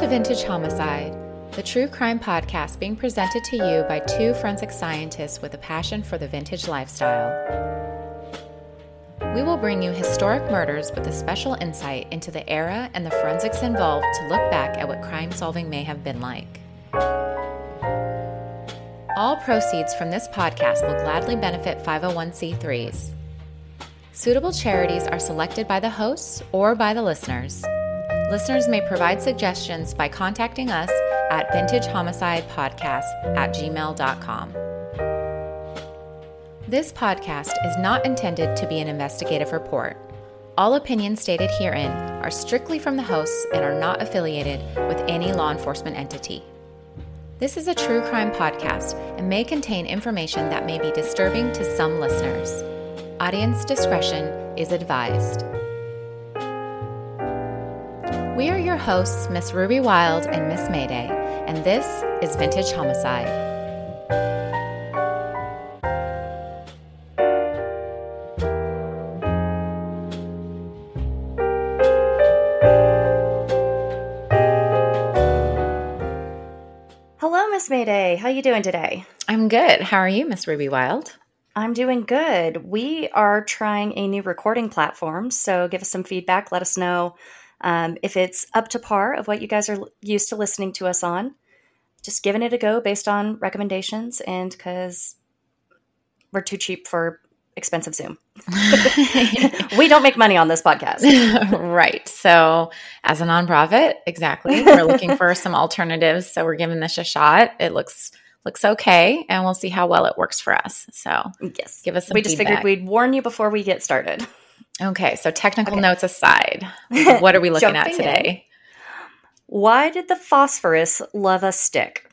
To Vintage Homicide, the true crime podcast being presented to you by two forensic scientists with a passion for the vintage lifestyle. We will bring you historic murders with a special insight into the era and the forensics involved to look back at what crime solving may have been like. All proceeds from this podcast will gladly benefit 501c3s. Suitable charities are selected by the hosts or by the listeners. Listeners may provide suggestions by contacting us at vintagehomicidepodcast at gmail.com. This podcast is not intended to be an investigative report. All opinions stated herein are strictly from the hosts and are not affiliated with any law enforcement entity. This is a true crime podcast and may contain information that may be disturbing to some listeners. Audience discretion is advised. We are your hosts, Miss Ruby Wild and Miss Mayday, and this is Vintage Homicide. Hello, Miss Mayday. How you doing today? I'm good. How are you, Miss Ruby Wild? I'm doing good. We are trying a new recording platform, so give us some feedback. Let us know um, if it's up to par of what you guys are used to listening to us on. Just giving it a go based on recommendations, and because we're too cheap for expensive Zoom. we don't make money on this podcast. right. So, as a nonprofit, exactly, we're looking for some alternatives. So, we're giving this a shot. It looks looks okay, and we'll see how well it works for us. So, yes, give us. Some we just feedback. figured we'd warn you before we get started. Okay. So, technical okay. notes aside, what are we looking at today? In. Why did the phosphorus love a stick?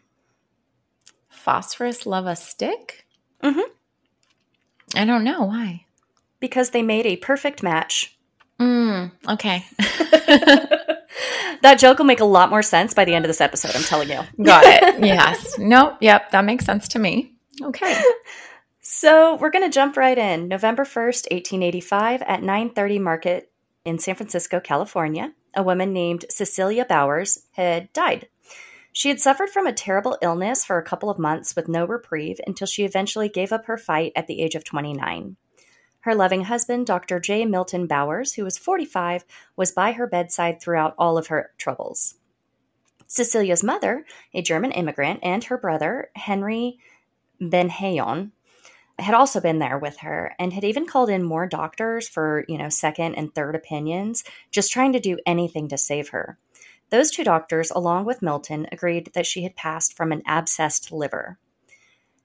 Phosphorus love a stick? Mm-hmm. I don't know why. Because they made a perfect match. Mm, okay. that joke will make a lot more sense by the end of this episode, I'm telling you. Got it. Yes. nope. Yep. That makes sense to me. Okay. So we're going to jump right in. November 1st, 1885 at 930 Market in San Francisco, California, a woman named Cecilia Bowers had died. She had suffered from a terrible illness for a couple of months with no reprieve until she eventually gave up her fight at the age of 29. Her loving husband, Dr. J. Milton Bowers, who was 45, was by her bedside throughout all of her troubles. Cecilia's mother, a German immigrant, and her brother, Henry Benhayon, had also been there with her and had even called in more doctors for, you know, second and third opinions, just trying to do anything to save her. Those two doctors, along with Milton, agreed that she had passed from an abscessed liver.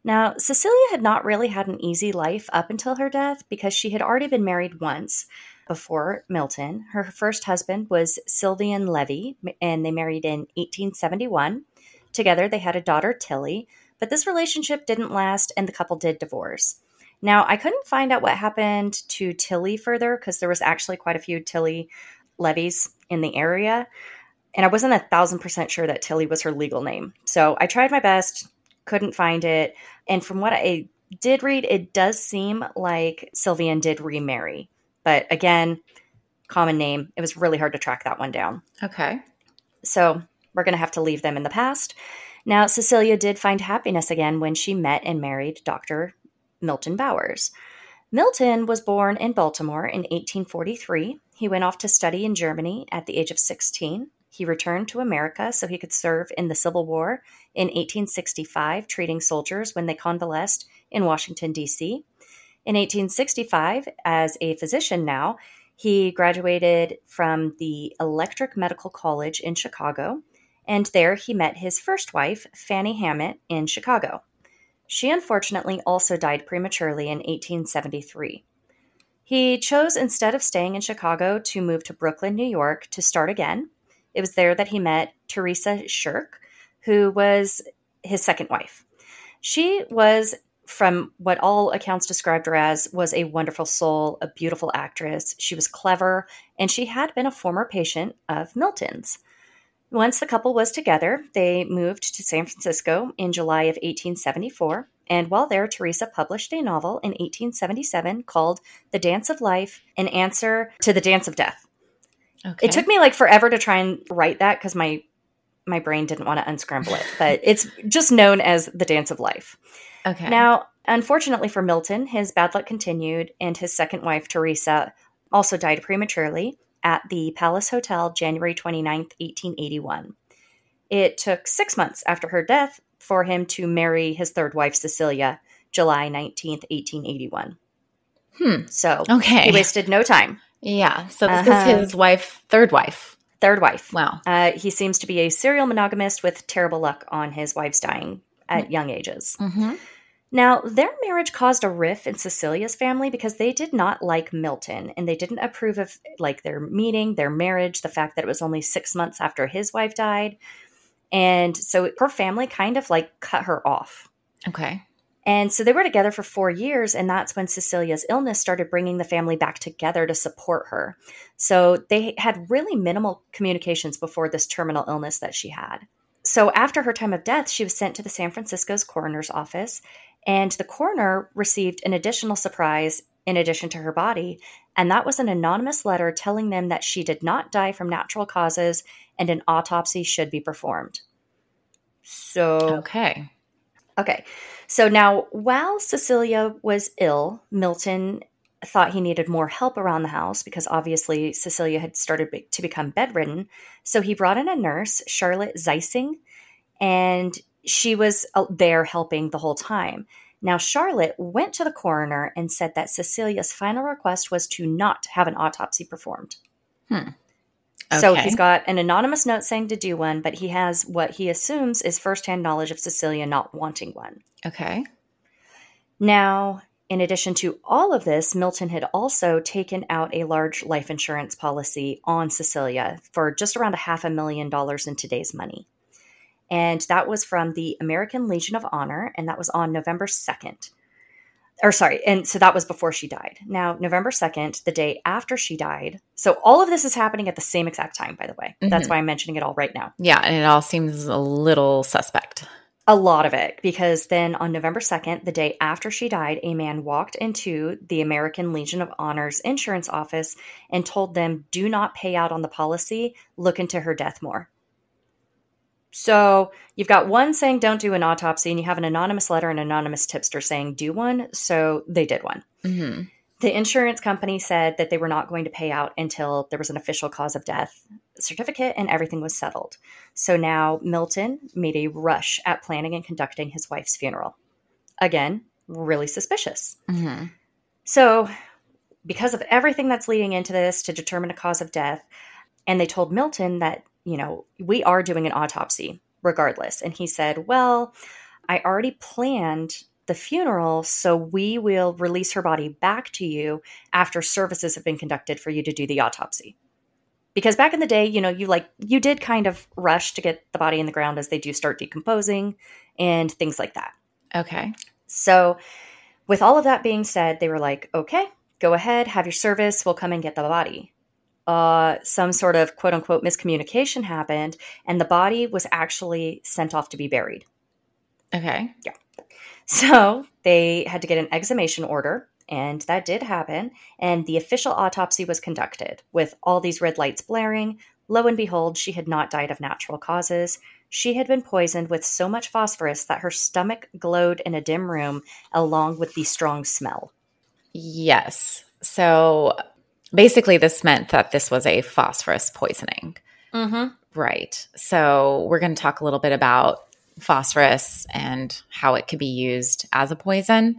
Now, Cecilia had not really had an easy life up until her death because she had already been married once before Milton. Her first husband was Sylvian Levy, and they married in 1871. Together, they had a daughter, Tilly, but this relationship didn't last and the couple did divorce. Now, I couldn't find out what happened to Tilly further because there was actually quite a few Tilly Levies in the area and I wasn't a thousand percent sure that Tilly was her legal name. So I tried my best, couldn't find it. And from what I did read, it does seem like Sylvian did remarry. But again, common name. It was really hard to track that one down. Okay. So we're going to have to leave them in the past. Now, Cecilia did find happiness again when she met and married Dr. Milton Bowers. Milton was born in Baltimore in 1843. He went off to study in Germany at the age of 16. He returned to America so he could serve in the Civil War in 1865, treating soldiers when they convalesced in Washington, D.C. In 1865, as a physician now, he graduated from the Eclectic Medical College in Chicago, and there he met his first wife, Fanny Hammett, in Chicago. She unfortunately also died prematurely in 1873. He chose, instead of staying in Chicago, to move to Brooklyn, New York to start again it was there that he met Teresa Shirk, who was his second wife. She was, from what all accounts described her as, was a wonderful soul, a beautiful actress. She was clever, and she had been a former patient of Milton's. Once the couple was together, they moved to San Francisco in July of 1874. And while there, Teresa published a novel in 1877 called The Dance of Life, an answer to the Dance of Death. Okay. It took me like forever to try and write that because my my brain didn't want to unscramble it, but it's just known as the dance of life. Okay. Now, unfortunately for Milton, his bad luck continued, and his second wife, Teresa, also died prematurely at the Palace Hotel January 29th, 1881. It took six months after her death for him to marry his third wife, Cecilia, July 19th, 1881. Hmm. So Okay. he wasted no time. yeah. So this Uh-huh. is his wife, third wife. Third wife. Wow. Uh, he seems to be a serial monogamist with terrible luck on his wives dying at young ages. Mm-hmm. Now, their marriage caused a rift in Cecilia's family because they did not like Milton and they didn't approve of like their meeting, their marriage, the fact that it was only 6 months after his wife died. And so her family kind of like cut her off. Okay. And so they were together for 4 years and that's when Cecilia's illness started bringing the family back together to support her. So they had really minimal communications before this terminal illness that she had. So after her time of death, she was sent to the San Francisco's coroner's office, and the coroner received an additional surprise in addition to her body, and that was an anonymous letter telling them that she did not die from natural causes and an autopsy should be performed. So Okay. Okay. So now, while Cecilia was ill, Milton thought he needed more help around the house because obviously Cecilia had started be- to become bedridden. So he brought in a nurse, Charlotte Zeising, and she was uh, there helping the whole time. Now, Charlotte went to the coroner and said that Cecilia's final request was to not have an autopsy performed. So Okay. he's got an anonymous note saying to do one, but he has what he assumes is firsthand knowledge of Cecilia not wanting one. Okay. Now, in addition to all of this, Milton had also taken out a large life insurance policy on Cecilia for just around a half a million dollars in today's money. And that was from the American Legion of Honor, and that was on November 2nd. Or, sorry, and so that was before she died. Now, November 2nd, the day after she died. So, all of this is happening at the same exact time, by the way. That's Mhm. why I'm mentioning it all right now. Yeah, and it all seems a little suspect. A lot of it, because then on November 2nd, the day after she died, a man walked into the American Legion of Honor's insurance office and told them, do not pay out on the policy, look into her death more. So you've got one saying don't do an autopsy, and you have an anonymous letter and anonymous tipster saying do one. So they did one. hmm The insurance company said that they were not going to pay out until there was an official cause of death certificate and everything was settled. So now Milton made a rush at planning and conducting his wife's funeral. Again, really suspicious. hmm So, because of everything that's leading into this to determine a cause of death, and they told Milton that, you know, we are doing an autopsy regardless. And he said, Well, I already planned the funeral, so we will release her body back to you after services have been conducted for you to do the autopsy. Because back in the day, you know, you like, you did kind of rush to get the body in the ground as they do start decomposing and things like that. Okay. So, with all of that being said, they were like, okay, go ahead, have your service, we'll come and get the body. Uh, some sort of quote unquote miscommunication happened, and the body was actually sent off to be buried. Okay. Yeah. So, they had to get an exhumation order, and that did happen. And the official autopsy was conducted with all these red lights blaring. Lo and behold, she had not died of natural causes. She had been poisoned with so much phosphorus that her stomach glowed in a dim room, along with the strong smell. Yes. So basically, this meant that this was a phosphorus poisoning. Mm-hmm. Right. So we're going to talk a little bit about phosphorus and how it could be used as a poison.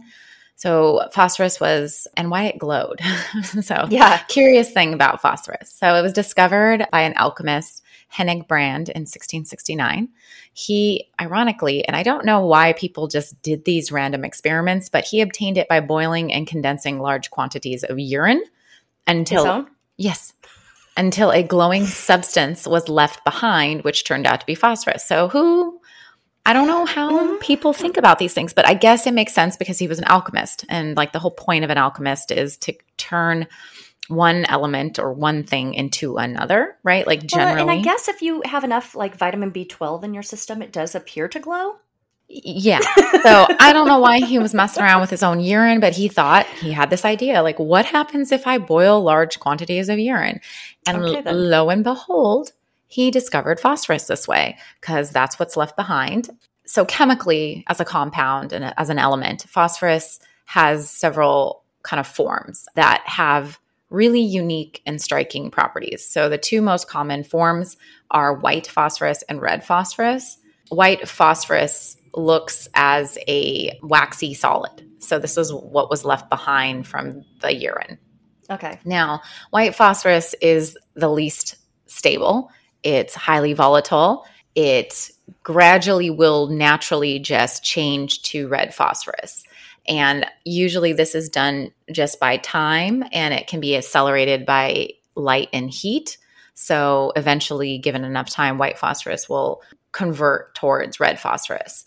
So phosphorus was and why it glowed. so Yeah. curious thing about phosphorus. So it was discovered by an alchemist, Hennig Brand, in 1669. He, ironically, and I don't know why people just did these random experiments, but he obtained it by boiling and condensing large quantities of urine until? Yes. Until a glowing substance was left behind, which turned out to be phosphorus. So, who, I don't know how Mhm. people think about these things, but I guess it makes sense because he was an alchemist. And like the whole point of an alchemist is to turn one element or one thing into another, right? Like Well, generally. and I guess if you have enough like vitamin B12 in your system, it does appear to glow. Yeah. So I don't know why he was messing around with his own urine, but he thought he had this idea like, what happens if I boil large quantities of urine? And Okay, lo and behold, he discovered phosphorus this way because that's what's left behind. So, chemically, as a compound and as an element, phosphorus has several kind of forms that have really unique and striking properties. So, the two most common forms are white phosphorus and red phosphorus. White phosphorus looks as a waxy solid. So, this is what was left behind from the urine. Okay. Now, white phosphorus is the least stable it's highly volatile. It gradually will naturally just change to red phosphorus. And usually this is done just by time and it can be accelerated by light and heat. So eventually, given enough time, white phosphorus will convert towards red phosphorus.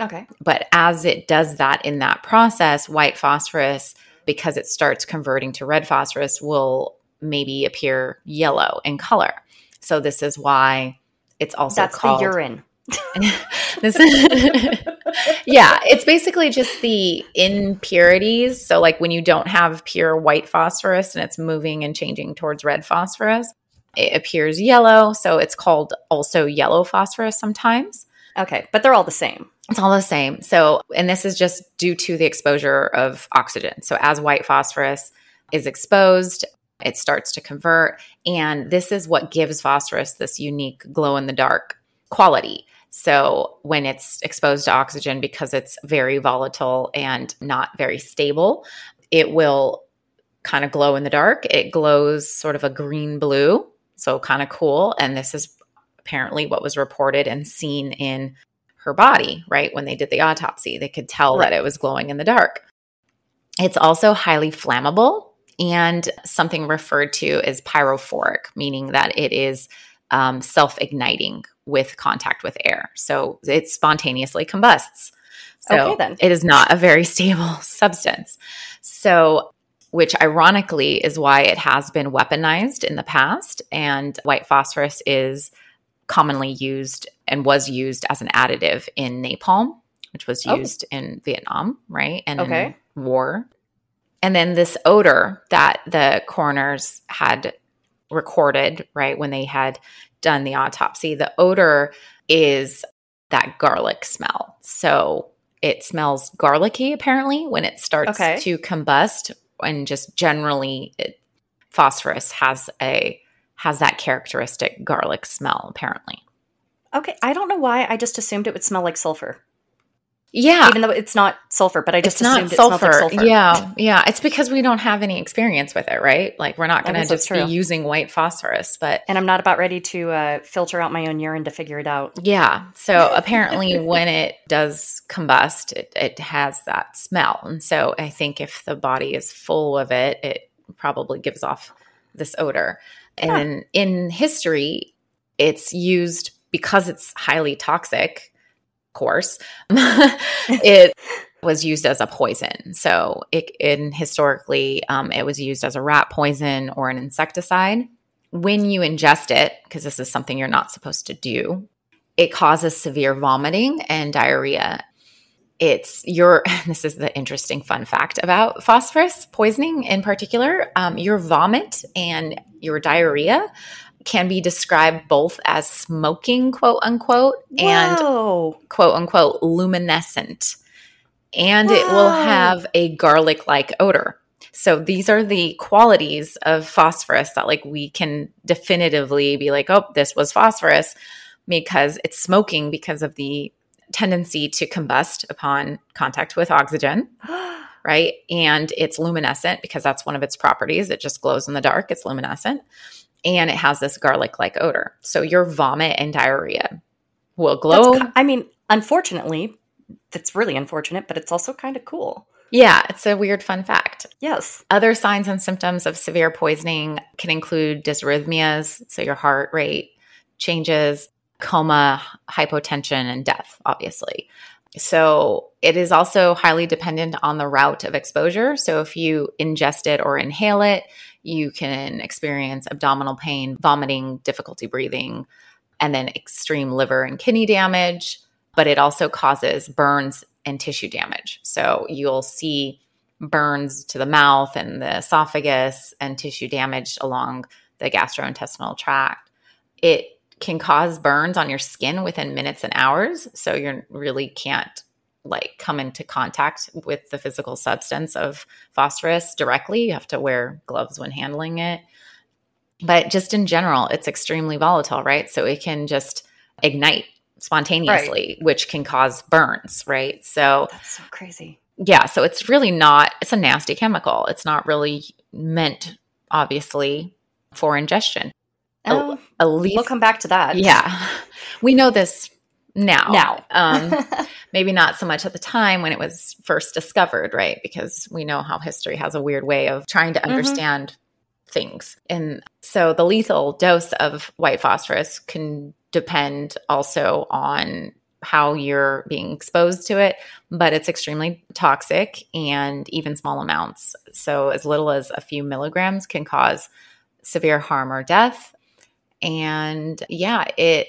Okay. But as it does that in that process, white phosphorus, because it starts converting to red phosphorus, will maybe appear yellow in color. So this is why it's also That's called the urine. this is, yeah, it's basically just the impurities. So, like when you don't have pure white phosphorus and it's moving and changing towards red phosphorus, it appears yellow. So, it's called also yellow phosphorus sometimes. Okay, but they're all the same. It's all the same. So, and this is just due to the exposure of oxygen. So, as white phosphorus is exposed, it starts to convert. And this is what gives phosphorus this unique glow in the dark quality. So when it's exposed to oxygen, because it's very volatile and not very stable, it will kind of glow in the dark. It glows sort of a green blue. So kind of cool. And this is apparently what was reported and seen in her body, right? When they did the autopsy, they could tell right. that it was glowing in the dark. It's also highly flammable and something referred to as pyrophoric, meaning that it is um, self igniting with contact with air. So it spontaneously combusts. So okay, then. it is not a very stable substance. So, which ironically is why it has been weaponized in the past. And white phosphorus is commonly used and was used as an additive in napalm, which was oh. used oh. in Vietnam, right? And okay. in war. And then this odor that the coroners had recorded, right, when they had done the autopsy, the odor is that garlic smell. So it smells garlicky apparently when it starts okay. to combust and just generally it, phosphorus has a has that characteristic garlic smell apparently. Okay, I don't know why I just assumed it would smell like sulfur. Yeah. Even though it's not sulfur, but I just it's assumed sulfur. it smells like sulfur. Yeah. Yeah. It's because we don't have any experience with it, right? Like we're not going to just be using white phosphorus, but. And I'm not about ready to uh, filter out my own urine to figure it out. Yeah. So apparently when it does combust, it, it has that smell. And so I think if the body is full of it, it probably gives off this odor. And in history, it's used because it's highly toxic of course, it was used as a poison. So, it, in historically, um, it was used as a rat poison or an insecticide. When you ingest it, because this is something you're not supposed to do, it causes severe vomiting and diarrhea. It's your, this is the interesting fun fact about phosphorus poisoning in particular. Um, your vomit and your diarrhea can be described both as smoking, quote unquote, Whoa. and quote unquote luminescent. And Whoa. it will have a garlic like odor. So these are the qualities of phosphorus that like we can definitively be like, oh, this was phosphorus because it's smoking because of the tendency to combust upon contact with oxygen. right? And it's luminescent because that's one of its properties. It just glows in the dark. It's luminescent and it has this garlic like odor. So your vomit and diarrhea will glow. That's, I mean, unfortunately, that's really unfortunate, but it's also kind of cool. Yeah, it's a weird fun fact. Yes. Other signs and symptoms of severe poisoning can include dysrhythmias, so your heart rate changes, coma, hypotension, and death, obviously. So it is also highly dependent on the route of exposure. So if you ingest it or inhale it, you can experience abdominal pain, vomiting, difficulty breathing, and then extreme liver and kidney damage. But it also causes burns and tissue damage. So you'll see burns to the mouth and the esophagus and tissue damage along the gastrointestinal tract. It can cause burns on your skin within minutes and hours. So you really can't like come into contact with the physical substance of phosphorus directly. You have to wear gloves when handling it. But just in general, it's extremely volatile, right? So it can just ignite spontaneously, right. which can cause burns, right? So that's so crazy. Yeah. So it's really not, it's a nasty chemical. It's not really meant, obviously, for ingestion. Oh, a, a leaf, we'll come back to that. Yeah. We know this now. Now. um, maybe not so much at the time when it was first discovered, right? Because we know how history has a weird way of trying to mm-hmm. understand mm-hmm. things. And so the lethal dose of white phosphorus can depend also on how you're being exposed to it, but it's extremely toxic and even small amounts. So, as little as a few milligrams can cause severe harm or death. And yeah, it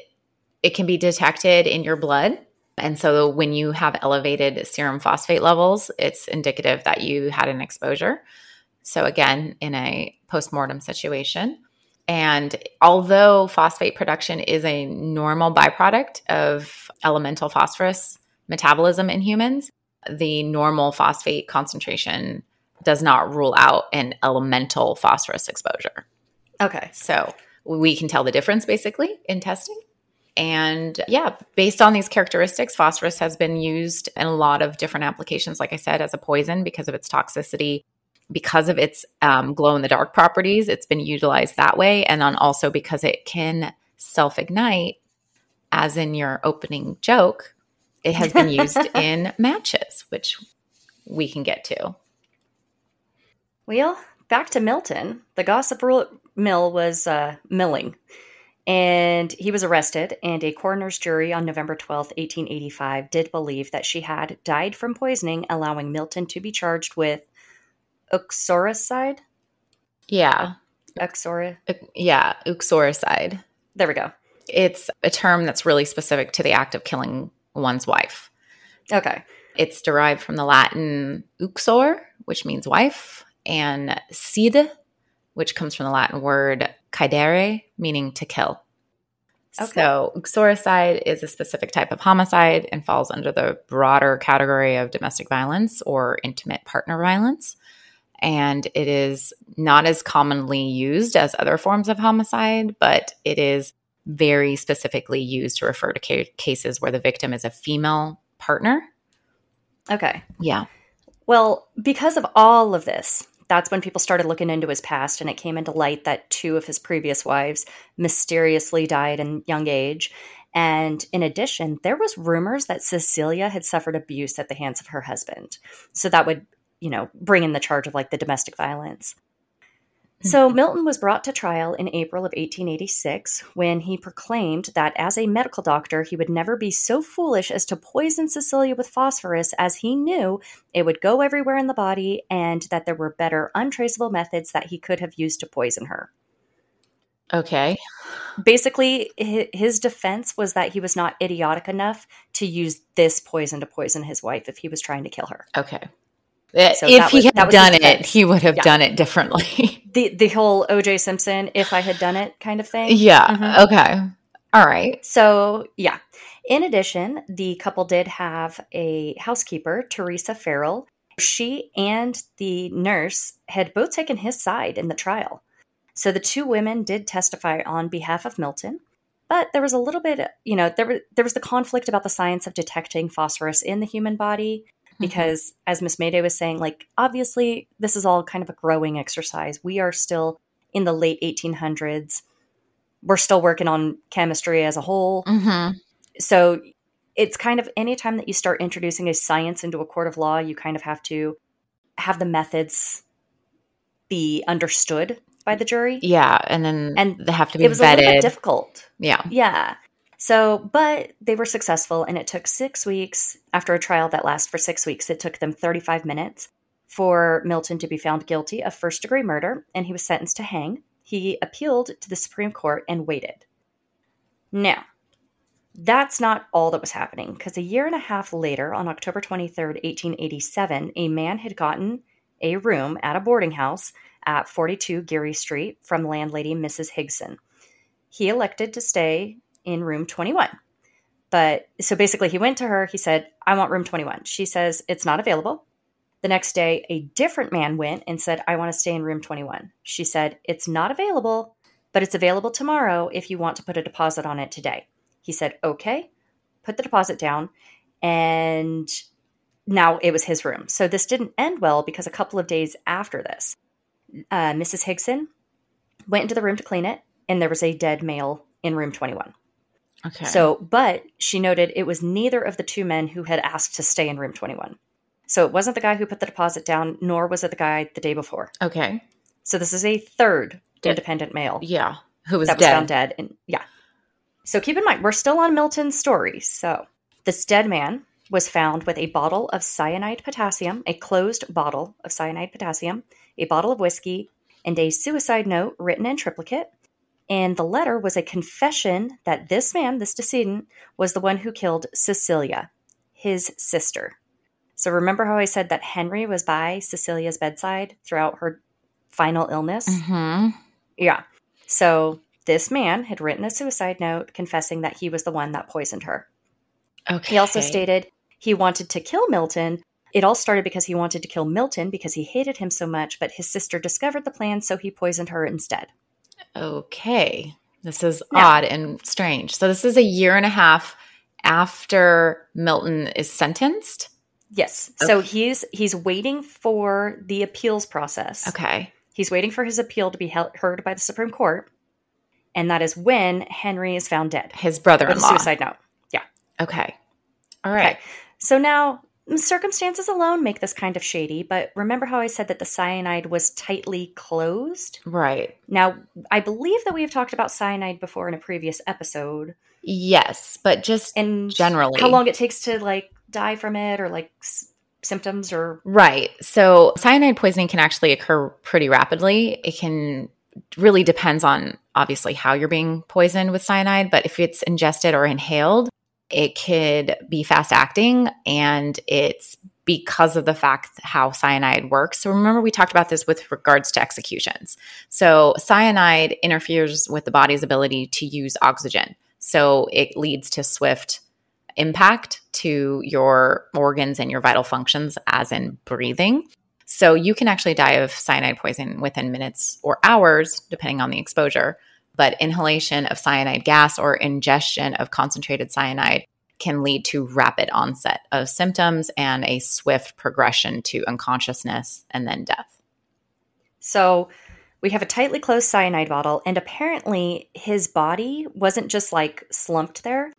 it can be detected in your blood. And so when you have elevated serum phosphate levels, it's indicative that you had an exposure. So again, in a postmortem situation, and although phosphate production is a normal byproduct of elemental phosphorus metabolism in humans, the normal phosphate concentration does not rule out an elemental phosphorus exposure. Okay. So we can tell the difference basically in testing. And yeah, based on these characteristics, phosphorus has been used in a lot of different applications, like I said, as a poison because of its toxicity because of its um, glow in the dark properties, it's been utilized that way. And then also because it can self ignite, as in your opening joke, it has been used in matches, which we can get to. Well, back to Milton. The gossip mill was uh, milling, and he was arrested. And a coroner's jury on November 12th, 1885, did believe that she had died from poisoning, allowing Milton to be charged with uxoricide. Yeah. Uxora. Yeah, uxoricide. There we go. It's a term that's really specific to the act of killing one's wife. Okay. It's derived from the Latin uxor, which means wife, and cide, which comes from the Latin word caedere, meaning to kill. Okay. So, uxoricide is a specific type of homicide and falls under the broader category of domestic violence or intimate partner violence and it is not as commonly used as other forms of homicide, but it is very specifically used to refer to ca- cases where the victim is a female partner. Okay. Yeah. Well, because of all of this, that's when people started looking into his past and it came into light that two of his previous wives mysteriously died in young age. And in addition, there was rumors that Cecilia had suffered abuse at the hands of her husband. So that would you know, bring in the charge of like the domestic violence. So. Milton was brought to trial in April of 1886 when he proclaimed that as a medical doctor, he would never be so foolish as to poison Cecilia with phosphorus, as he knew it would go everywhere in the body and that there were better untraceable methods that he could have used to poison her. Okay. Basically, his defense was that he was not idiotic enough to use this poison to poison his wife if he was trying to kill her. Okay. So if he was, had done it, he would have yeah. done it differently. the the whole OJ Simpson, if I had done it kind of thing. Yeah. Mm-hmm. Okay. All right. So yeah. In addition, the couple did have a housekeeper, Teresa Farrell. She and the nurse had both taken his side in the trial. So the two women did testify on behalf of Milton, but there was a little bit, you know, there was there was the conflict about the science of detecting phosphorus in the human body. Because mm-hmm. as miss mayday was saying like obviously this is all kind of a growing exercise. We are still in the late 1800s we're still working on chemistry as a whole. Mm-hmm. so it's kind of anytime that you start introducing a science into a court of law you kind of have to have the methods be understood by the jury. Yeah and then and they have to be it was vetted. a little bit difficult. Yeah. Yeah so, but they were successful, and it took six weeks after a trial that lasted for six weeks. It took them 35 minutes for Milton to be found guilty of first degree murder, and he was sentenced to hang. He appealed to the Supreme Court and waited. Now, that's not all that was happening, because a year and a half later, on October 23rd, 1887, a man had gotten a room at a boarding house at 42 Geary Street from landlady Mrs. Higson. he elected to stay in room 21. But so basically, he went to her. He said, I want room 21. She says, It's not available. The next day, a different man went and said, I want to stay in room 21. She said, It's not available, but it's available tomorrow if you want to put a deposit on it today. He said, Okay, put the deposit down. And now it was his room. So this didn't end well because a couple of days after this, uh, Mrs. Higson went into the room to clean it, and there was a dead male in room 21. Okay. So, but she noted it was neither of the two men who had asked to stay in room 21. So it wasn't the guy who put the deposit down, nor was it the guy the day before. okay. So this is a third Dead. independent male Yeah. Who was that was found dead. And yeah. So keep in mind, we're still on Milton's story. So this dead man was found with a bottle of cyanide potassium, a closed bottle of cyanide potassium, a bottle of whiskey, and a suicide note written in triplicate. And the letter was a confession that this man, this decedent, was the one who killed Cecilia, his sister. So remember how I said that Henry was by Cecilia's bedside throughout her final illness? hmm Yeah. So this man had written a suicide note confessing that he was the one that poisoned her. Okay. He also stated he wanted to kill Milton. It all started because he wanted to kill Milton because he hated him so much, but his sister discovered the plan, so he poisoned her instead. Okay. This is Now- odd and strange. So this is a year and a half after Milton is sentenced. Yes. So he's he's waiting for the appeals process. Okay. He's waiting for his appeal to be held, heard by the Supreme Court, and that is when Henry is found dead His brother-in-law. suicide note. Yeah. Okay. All right. Okay. So now Mm, circumstances alone make this kind of shady, but remember how I said that the cyanide was tightly closed? Right. Now, I believe that we have talked about cyanide before in a previous episode Yes, but just and generally. how long it takes to like die from it or like s- symptoms or Right. So cyanide poisoning can actually occur pretty rapidly. It can really depends on obviously how you're being poisoned with cyanide, but if it's ingested or inhaled, it could be fast acting and it's because of the fact how cyanide works. So remember we talked about this with regards to executions. So cyanide interferes with the body's ability to use oxygen. So it leads to swift impact to your organs and your vital functions, as in breathing. So you can actually die of cyanide poison within minutes or hours, depending on the exposure. But inhalation of cyanide gas or ingestion of concentrated cyanide can lead to rapid onset of symptoms and a swift progression to unconsciousness and then death. so we have a tightly closed cyanide bottle and apparently his body wasn't just like slumped there.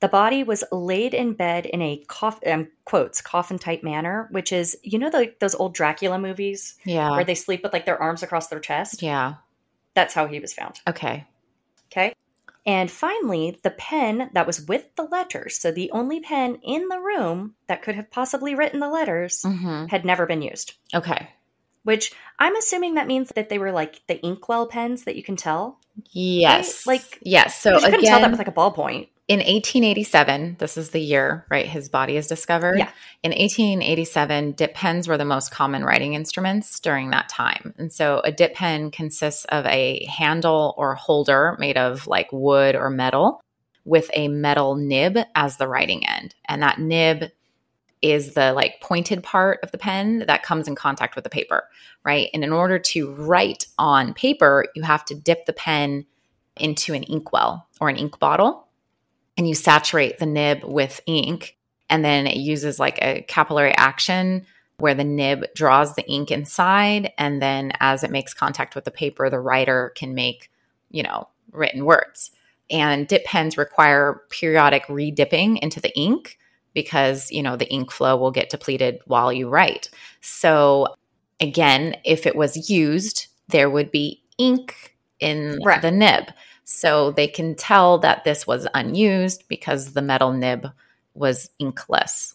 The body was laid in bed in a coff- um, quotes coffin type manner, which is you know the, those old Dracula movies Yeah. where they sleep with like their arms across their chest. yeah. That's how he was found. Okay. Okay. And finally, the pen that was with the letters, so the only pen in the room that could have possibly written the letters, hmm had never been used. Okay. Which I'm assuming that means that they were like the inkwell pens that you can tell. Yes. Like- yes. So you couldn't tell that with like a ballpoint. In 1887, this is the year, right? His body is discovered. Yeah. In 1887, dip pens were the most common writing instruments during that time. And so a dip pen consists of a handle or holder made of like wood or metal with a metal nib as the writing end. And that nib is the like pointed part of the pen that comes in contact with the paper, right? And in order to write on paper, you have to dip the pen into an inkwell or an ink bottle and you saturate the nib with ink and then it uses like a capillary action where the nib draws the ink inside and then as it makes contact with the paper the writer can make you know written words. And dip pens require periodic redipping into the ink because you know the ink flow will get depleted while you write. So again if it was used there would be ink in Right. the nib so they can tell that this was unused because the metal nib was inkless.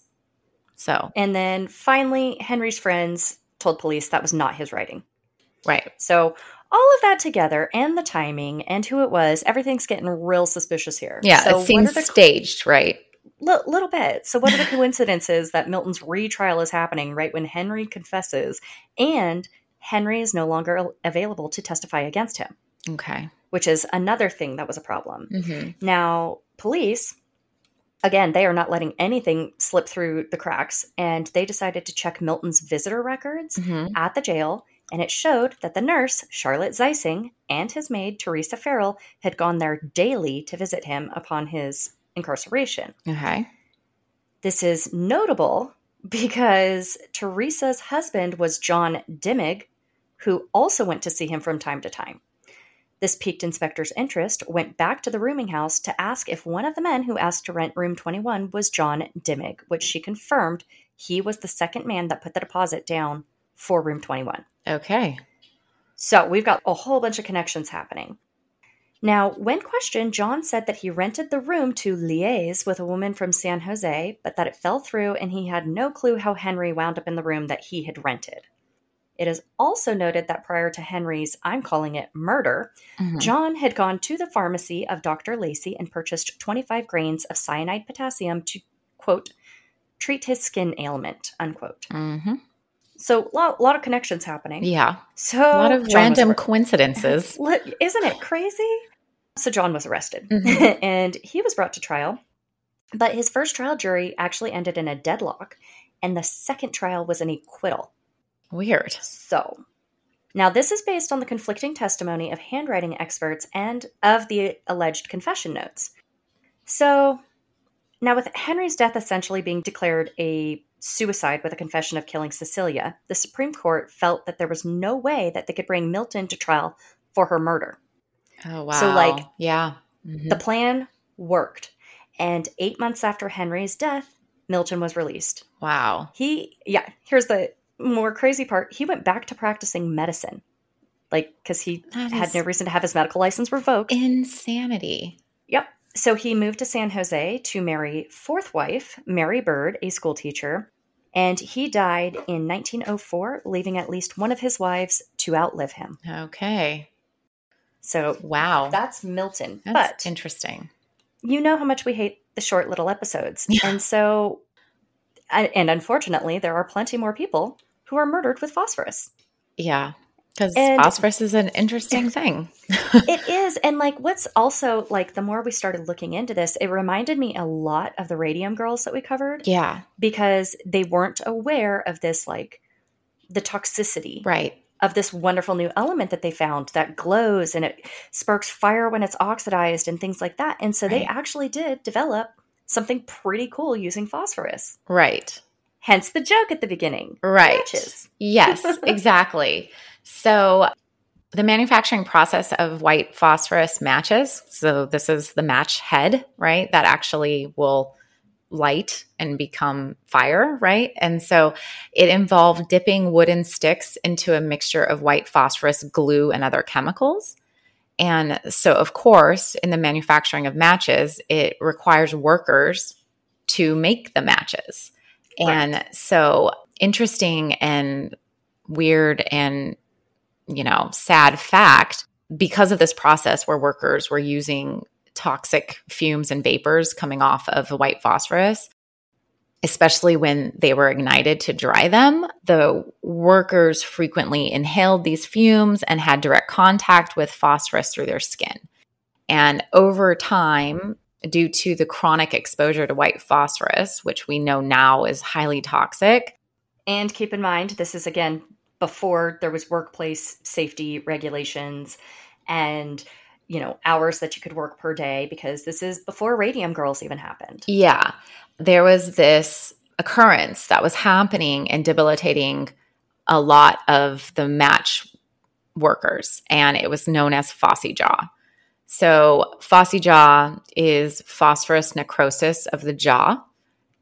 So, And then finally, Henry's friends told police that was not his writing. right. So all of that together and the timing and who it was, everything's getting real suspicious here. Yeah, so it seems the staged, right? li- little bit. So, what are the coincidences that Milton's retrial is happening right when Henry confesses and Henry is no longer available to testify against him? Okay. Which is another thing that was a problem. Mm-hmm. Now, police, again, they are not letting anything slip through the cracks, and they decided to check Milton's visitor records Mm-hmm. at the jail, and it showed that the nurse, Charlotte Zeising, and his maid, Teresa Farrell, had gone there daily to visit him upon his incarceration. Okay. This is notable because Teresa's husband was John Dimmig, who also went to see him from time to time. This piqued inspector's interest, went back to the rooming house to ask if one of the men who asked to rent room 21 was John Dimmig, which she confirmed he was the second man that put the deposit down for room 21. Okay. So we've got a whole bunch of connections happening. Now, when questioned, John said that he rented the room to liaise with a woman from San Jose, but that it fell through and he had no clue how Henry wound up in the room that he had rented. It is also noted that prior to Henry's, I'm calling it murder, Mhm. John had gone to the pharmacy of Dr. Lacey and purchased 25 grains of cyanide potassium to, quote, treat his skin ailment, unquote. Mhm. So, a lot, lot of connections happening. Yeah. So, A lot of John random coincidences. Isn't it crazy? So John was arrested Mhm. and he was brought to trial. But his first trial jury actually ended in a deadlock, and the second trial was an acquittal. Weird. So, now this is based on the conflicting testimony of handwriting experts and of the alleged confession notes. So, now with Henry's death essentially being declared a suicide with a confession of killing Cecilia, the Supreme Court felt that there was no way that they could bring Milton to trial for her murder. Oh wow. So, like, yeah. Mhm. The plan worked. And eight months after Henry's death, Milton was released. wow. He, yeah, here's the more crazy part. He went back to practicing medicine. Like, because he That had no reason to have his medical license revoked. insanity. Yep. So he moved to San Jose to marry fourth wife, Mary Bird, a school teacher. And he died in 1904, leaving at least one of his wives to outlive him. Okay. So Wow. that's Milton. That's but interesting. you know how much we hate the short little episodes. Yeah. And so, and unfortunately, there are plenty more people who are murdered with phosphorus. Yeah. Because phosphorus is an interesting thing. it is. And like, what's also like, the more we started looking into this, it reminded me a lot of the Radium Girls that we covered yeah. because they weren't aware of this, like, the toxicity Right. of this wonderful new element that they found that glows and it sparks fire when it's oxidized and things like that. And so they actually did develop something pretty cool using phosphorus. Right. Hence the joke at the beginning. Right. Matches. Yes, exactly. So the manufacturing process of white phosphorus matches. So this is the match head, right? That actually will light and become fire, right? And so it involved dipping wooden sticks into a mixture of white phosphorus, glue, and other chemicals. And so, of course, in the manufacturing of matches, it requires workers to make the matches. And so, interesting and weird and, you know, sad fact because of this process where workers were using toxic fumes and vapors coming off of the white phosphorus, especially when they were ignited to dry them, the workers frequently inhaled these fumes and had direct contact with phosphorus through their skin. And over time, due to the chronic exposure to white phosphorus, which we know now is highly toxic, And keep in mind, this is again before there was workplace safety regulations and you know hours that you could work per day because this is before radium girls even happened. Yeah. There was this occurrence that was happening and debilitating a lot of the match workers, and it was known as phossy jaw. So, phossy jaw is phosphorus necrosis of the jaw,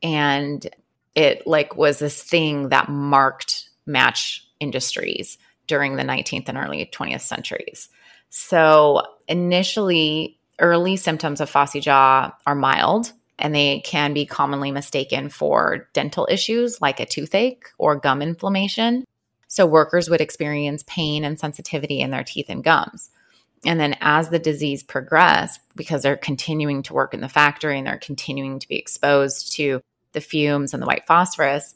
and it like was this thing that marked match industries during the 19th and early 20th centuries. So, initially, early symptoms of phossy jaw are mild and they can be commonly mistaken for dental issues like a toothache or gum inflammation. So, workers would experience pain and sensitivity in their teeth and gums. And then, as the disease progressed, because they're continuing to work in the factory and they're continuing to be exposed to the fumes and the white phosphorus,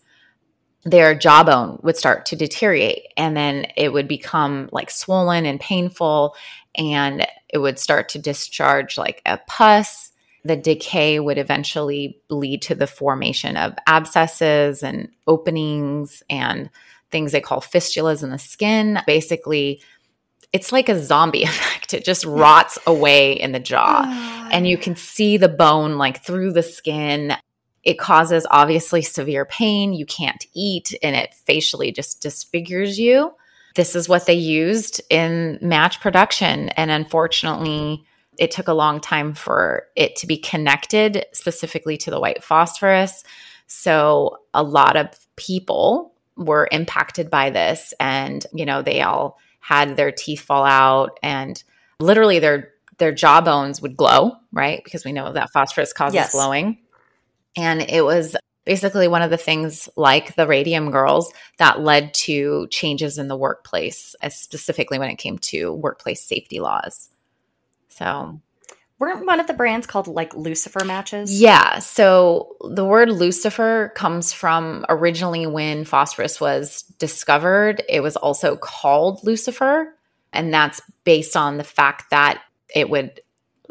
their jawbone would start to deteriorate and then it would become like swollen and painful and it would start to discharge like a pus. The decay would eventually lead to the formation of abscesses and openings and things they call fistulas in the skin. Basically, it's like a zombie effect. It just rots away in the jaw. Ah. and you can see the bone like through the skin. It causes obviously severe pain. You can't eat and it facially just disfigures you. This is what they used in match production. And unfortunately, it took a long time for it to be connected specifically to the white phosphorus. So a lot of people were impacted by this and, you know, they all had their teeth fall out and literally their their jawbones would glow, right? Because we know that phosphorus causes yes. glowing. And it was basically one of the things like the radium girls that led to changes in the workplace, specifically when it came to workplace safety laws. So weren't one of the brands called like Lucifer matches? Yeah. So the word Lucifer comes from originally when phosphorus was discovered, it was also called Lucifer. And that's based on the fact that it would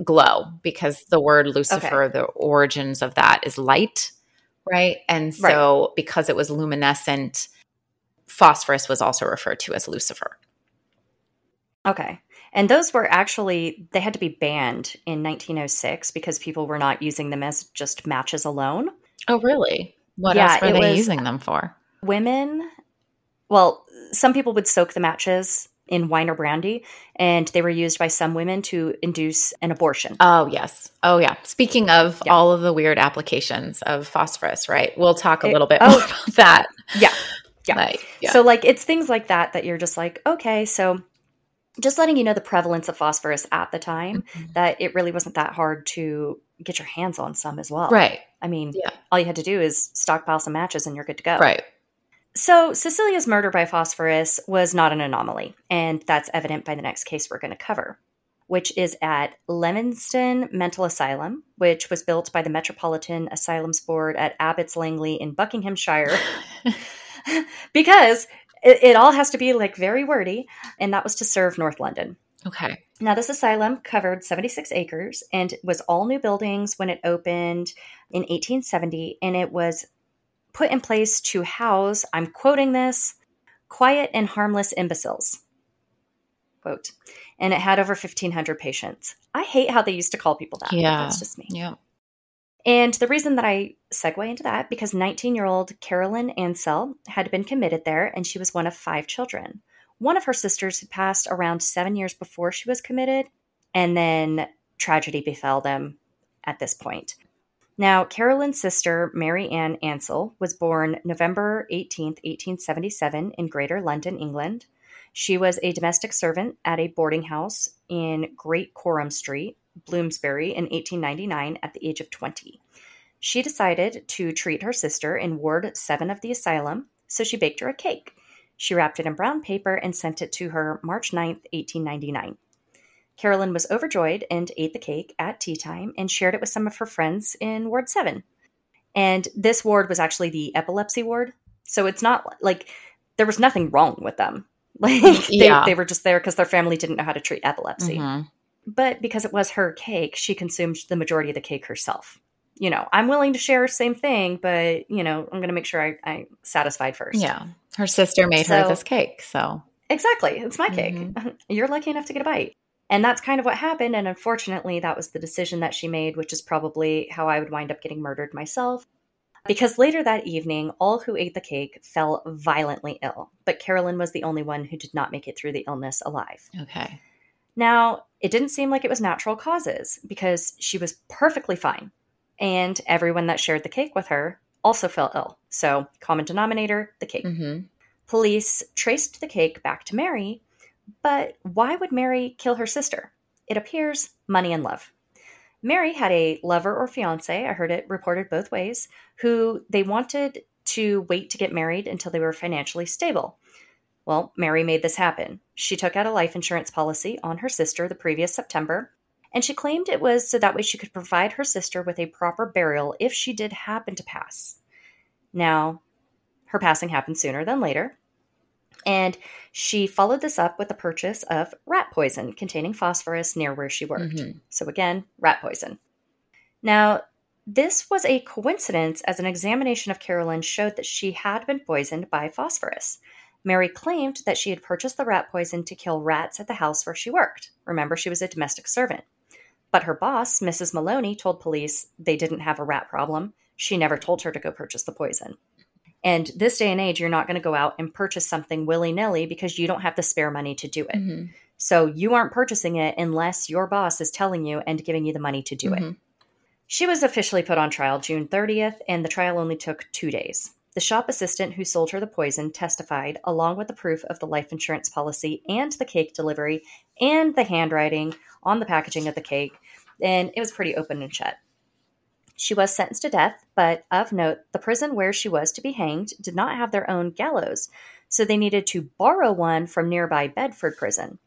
glow because the word Lucifer, okay. the origins of that is light, right? And so right. because it was luminescent, phosphorus was also referred to as Lucifer. Okay. And those were actually, they had to be banned in 1906 because people were not using them as just matches alone. Oh, really? What yeah, else were they using them for? Women, well, some people would soak the matches in wine or brandy, and they were used by some women to induce an abortion. Oh, yes. Oh, yeah. Speaking of yeah. all of the weird applications of phosphorus, right? We'll talk a little bit oh, more about that. Yeah. Yeah. Like, yeah. So, like, it's things like that that you're just like, okay, so just letting you know the prevalence of phosphorus at the time mm-hmm. that it really wasn't that hard to get your hands on some as well. Right. I mean, yeah. all you had to do is stockpile some matches and you're good to go. Right. So, Cecilia's murder by phosphorus was not an anomaly, and that's evident by the next case we're going to cover, which is at Leamington Mental Asylum, which was built by the Metropolitan Asylums Board at Abbots Langley in Buckinghamshire. because it, it all has to be like very wordy, and that was to serve North London. Okay. Now, this asylum covered 76 acres and was all new buildings when it opened in 1870, and it was put in place to house, I'm quoting this, quiet and harmless imbeciles. Quote. And it had over 1,500 patients. I hate how they used to call people that. Yeah. That's just me. Yeah. And the reason that I segue into that, because 19 year old Carolyn Ansell had been committed there and she was one of five children. One of her sisters had passed around seven years before she was committed, and then tragedy befell them at this point. Now, Carolyn's sister, Mary Ann Ansell, was born November 18, 1877, in Greater London, England. She was a domestic servant at a boarding house in Great Coram Street, Bloomsbury, in 1899 at the age of 20. She decided to treat her sister in Ward 7 of the asylum, so she baked her a cake. She wrapped it in brown paper and sent it to her March 9, 1899. Carolyn was overjoyed and ate the cake at tea time and shared it with some of her friends in Ward 7. And this ward was actually the epilepsy ward. So it's not like there was nothing wrong with them. Like they, yeah. they were just there because their family didn't know how to treat epilepsy. Mm-hmm. But because it was her cake, she consumed the majority of the cake herself. You know, I'm willing to share same thing, but you know, I'm going to make sure I, I satisfied first. Yeah, her sister made so, her this cake, so exactly, it's my cake. Mm-hmm. You're lucky enough to get a bite. And that's kind of what happened. And unfortunately, that was the decision that she made, which is probably how I would wind up getting murdered myself. Because later that evening, all who ate the cake fell violently ill, but Carolyn was the only one who did not make it through the illness alive. Okay. Now, it didn't seem like it was natural causes because she was perfectly fine. And everyone that shared the cake with her also fell ill. So, common denominator, the cake. Mm-hmm. Police traced the cake back to Mary, but why would Mary kill her sister? It appears money and love. Mary had a lover or fiance, I heard it reported both ways, who they wanted to wait to get married until they were financially stable. Well, Mary made this happen. She took out a life insurance policy on her sister the previous September, and she claimed it was so that way she could provide her sister with a proper burial if she did happen to pass. Now, her passing happened sooner than later, And she followed this up with the purchase of rat poison containing phosphorus near where she worked. Mhm. So, again, rat poison. Now, this was a coincidence as an examination of Carolyn showed that she had been poisoned by phosphorus. Mary claimed that she had purchased the rat poison to kill rats at the house where she worked. Remember, she was a domestic servant. But her boss, Mrs. Maloney, told police they didn't have a rat problem. She never told her to go purchase the poison. And this day and age, you're not going to go out and purchase something willy nilly because you don't have the spare money to do it. Mhm. So you aren't purchasing it unless your boss is telling you and giving you the money to do it. Mhm. She was officially put on trial June 30th, and the trial only took two days. The shop assistant who sold her the poison testified, along with the proof of the life insurance policy and the cake delivery and the handwriting on the packaging of the cake, and it was pretty open and shut. She was sentenced to death, but of note, the prison where she was to be hanged did not have their own gallows, so they needed to borrow one from nearby Bedford prison.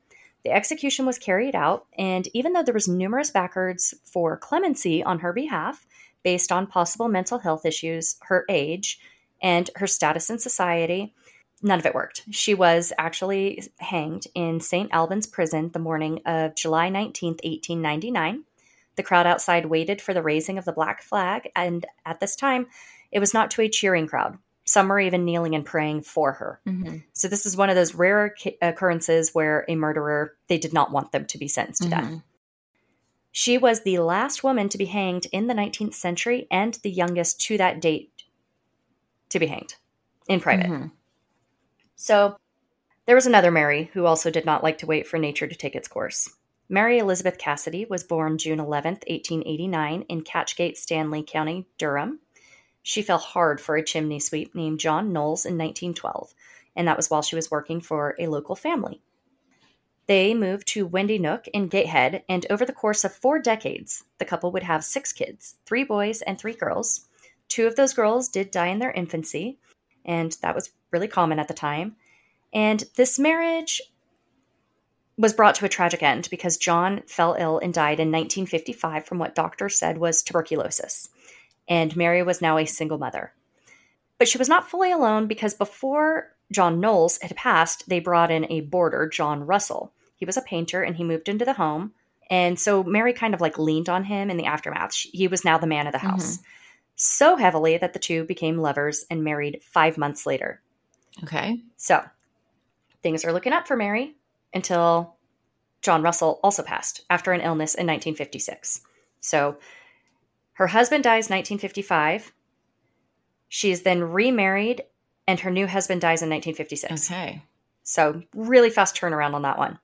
The execution was carried out, and even though there was numerous backwards for clemency on her behalf, based on possible mental health issues, her age, and her status in society, none of it worked. She was actually hanged in St. Albans prison the morning of July 19th, 1899. The crowd outside waited for the raising of the black flag, and at this time, it was not to a cheering crowd. Some were even kneeling and praying for her. Mhm. So this is one of those rare occurrences where a murderer they did not want them to be sentenced to death. Mhm. She was the last woman to be hanged in the 19th century and the youngest to that date to be hanged in private. Mhm. So there was another Mary who also did not like to wait for nature to take its course. Mary Elizabeth Cassidy was born June 11th, 1889 in Catchgate, Stanley County, Durham. She fell hard for a chimney sweep named John Knowles in 1912, and that was while she was working for a local family. They moved to Windy Nook in Gateshead, and over the course of four decades, the couple would have six kids three boys and three girls. Two of those girls did die in their infancy, and that was really common at the time. And this marriage was brought to a tragic end because John fell ill and died in 1955 from what doctors said was tuberculosis. And Mary was now a single mother. But she was not fully alone because before John Knowles had passed, they brought in a boarder, John Russell. He was a painter and he moved into the home. And so Mary kind of like leaned on him in the aftermath. She- He was now the man of the mm-hmm. house. So heavily that the two became lovers and married five months later. Okay. So things are looking up for Mary until John Russell also passed after an illness in 1956. So her husband dies 1955. She is then remarried, and her new husband dies in 1956. Okay. So, really fast turnaround on that one.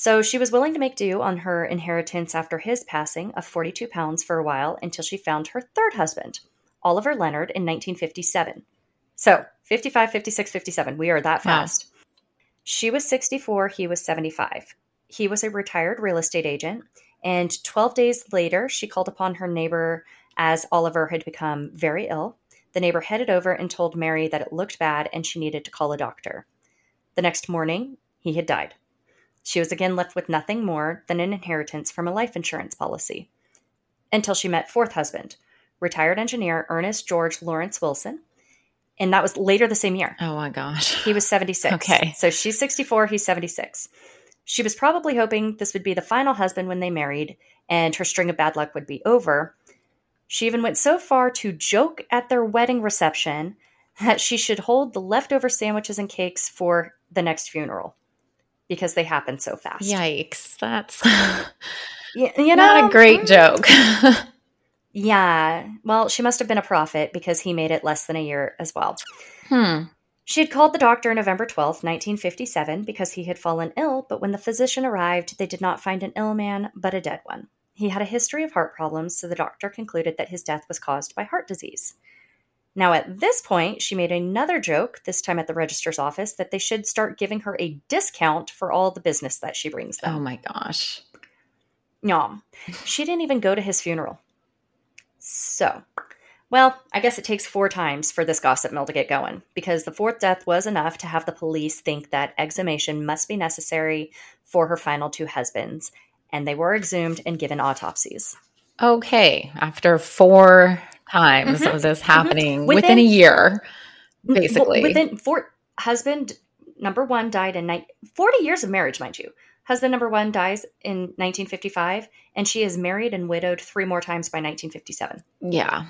So, she was willing to make do on her inheritance after his passing of 42 pounds for a while until she found her third husband, Oliver Leonard, in 1957. So, 55, 56, 57. We are that Wow. fast. She was 64, he was 75. He was a retired real estate agent, and 12 days later, she called upon her neighbor as Oliver had become very ill. The neighbor headed over and told Mary that it looked bad and she needed to call a doctor. The next morning, he had died. She was again left with nothing more than an inheritance from a life insurance policy. Until she met fourth husband, retired engineer Ernest George Lawrence Wilson. And that was later the same year. Oh my gosh. He was 76. Okay. So she's 64, he's 76. She was probably hoping this would be the final husband when they married and her string of bad luck would be over. She even went so far to joke at their wedding reception that she should hold the leftover sandwiches and cakes for the next funeral because they happen so fast. Yikes. That's you not a great joke. Yeah. Well, she must have been a prophet because he made it less than a year as well. hmm. She had called the doctor November 12th, 1957, because he had fallen ill, but when the physician arrived, they did not find an ill man, but a dead one. He had a history of heart problems, so the doctor concluded that his death was caused by heart disease. Now, at this point, she made another joke, this time at the registrar's office, that they should start giving her a discount for all the business that she brings them. Oh my gosh. No, she didn't even go to his funeral. So, well, I guess it takes four times for this gossip mill to get going because the fourth death was enough to have the police think that exhumation must be necessary for her final two husbands, and they were exhumed and given autopsies. Okay. After four times Mhm. of this happening Within- within, a year, basically. within four husband number one died in ni- 40 years of marriage, mind you. Husband number one dies in 1955, and she is married and widowed three more times by 1957. Yeah.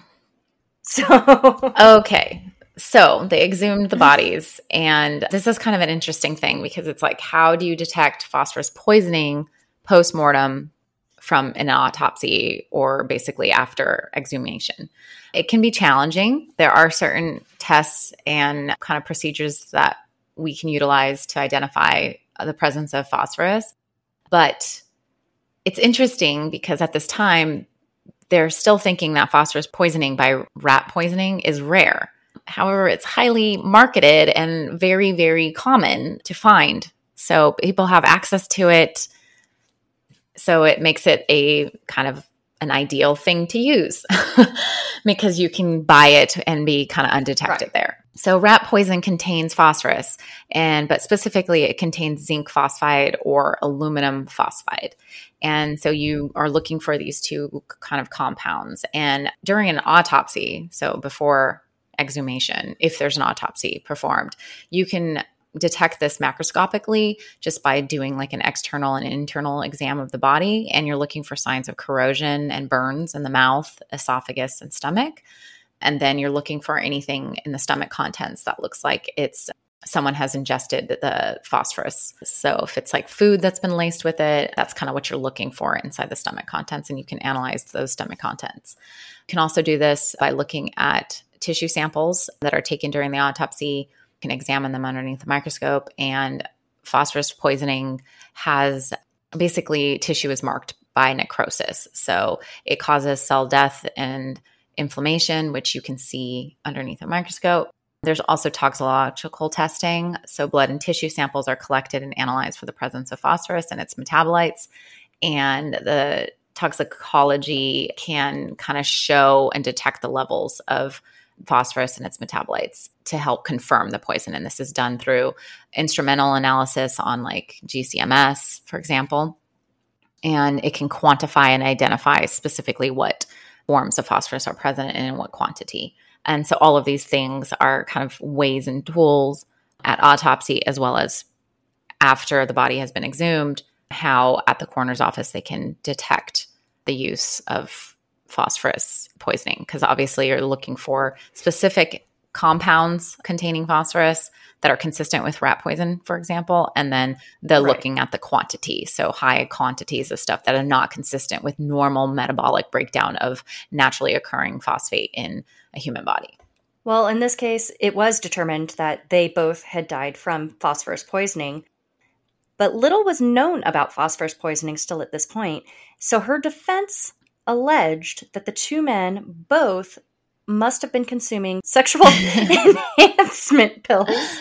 So, Okay. So they exhumed the bodies. And this is kind of an interesting thing because it's like, how do you detect phosphorus poisoning post mortem from an autopsy or basically after exhumation? It can be challenging. There are certain tests and kind of procedures that we can utilize to identify the presence of phosphorus. But it's interesting because at this time, they're still thinking that phosphorus poisoning by rat poisoning is rare. However, it's highly marketed and very, very common to find. So people have access to it. So it makes it a kind of an ideal thing to use because you can buy it and be kind of undetected Right. there. So rat poison contains phosphorus and but specifically it contains zinc phosphide or aluminum phosphide. And so you are looking for these two kind of compounds and during an autopsy, so before exhumation, if there's an autopsy performed, you can detect this macroscopically just by doing like an external and internal exam of the body. And you're looking for signs of corrosion and burns in the mouth, esophagus, and stomach. And then you're looking for anything in the stomach contents that looks like it's someone has ingested the phosphorus. So if it's like food that's been laced with it, that's kind of what you're looking for inside the stomach contents. And you can analyze those stomach contents. You can also do this by looking at tissue samples that are taken during the autopsy. Can examine them underneath the microscope. And phosphorus poisoning has basically tissue is marked by necrosis. So it causes cell death and inflammation, which you can see underneath a microscope. There's also toxicological testing. So, blood and tissue samples are collected and analyzed for the presence of phosphorus and its metabolites. And the toxicology can kind of show and detect the levels of phosphorus and its metabolites to help confirm the poison. And this is done through instrumental analysis on like GCMS, for example. And it can quantify and identify specifically what forms of phosphorus are present and in what quantity. And so all of these things are kind of ways and tools at autopsy as well as after the body has been exhumed, how at the coroner's office they can detect the use of phosphorus poisoning. Because obviously you're looking for specific compounds containing phosphorus that are consistent with rat poison, for example, and then the Right. looking at the quantity. So high quantities of stuff that are not consistent with normal metabolic breakdown of naturally occurring phosphate in a human body. well, in this case, it was determined that they both had died from phosphorus poisoning. But little was known about phosphorus poisoning still at this point. So her defense alleged that the two men both must have been consuming sexual enhancement pills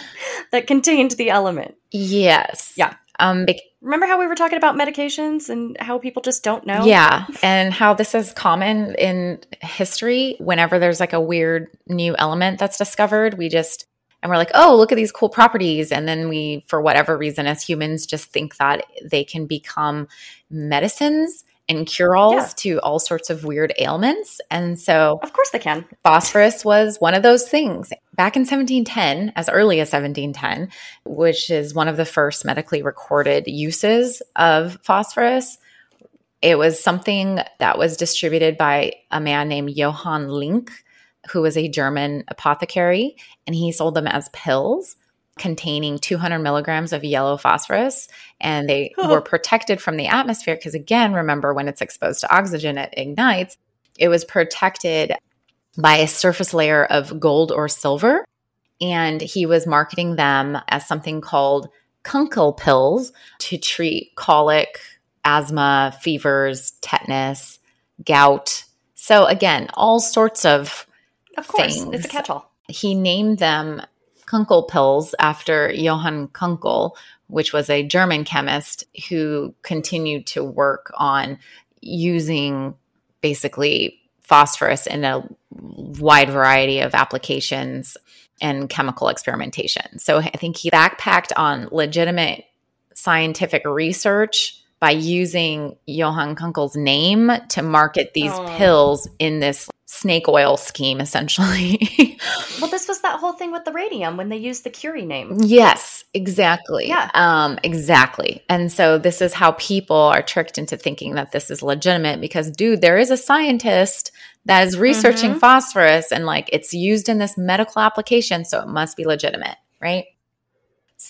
that contained the element. Yes. Yeah. Um, bec- Remember how we were talking about medications and how people just don't know? Yeah. And how this is common in history. Whenever there's like a weird new element that's discovered, we just, and we're like, oh, look at these cool properties. And then we, for whatever reason, as humans, just think that they can become medicines and cure alls Yeah. to all sorts of weird ailments. And so Of course they can. phosphorus was one of those things. Back in 1710, as early as 1710, which is one of the first medically recorded uses of phosphorus, it was something that was distributed by a man named Johann Link, who was a German apothecary, and he sold them as pills containing 200 milligrams of yellow phosphorus and they Oh. were protected from the atmosphere because again remember when it's exposed to oxygen it ignites it was protected by a surface layer of gold or silver. And he was marketing them as something called kunkel pills to treat colic, asthma, fevers, tetanus, gout. So, again, all sorts of Of course. It's a catch all. he named them Kunkel pills after Johann Kunkel, which was a German chemist who continued to work on using basically phosphorus in a wide variety of applications and chemical experimentation. So I think he backpacked on legitimate scientific research by using Johann Kunkel's name to market these Oh. pills in this snake oil scheme essentially. well, this was that whole thing with the radium when they used the Curie name. Yes, exactly. Yeah. Um, exactly. And so this is how people are tricked into thinking that this is legitimate because, dude, there is a scientist that is researching Mhm. phosphorus and like it's used in this medical application, so it must be legitimate, right?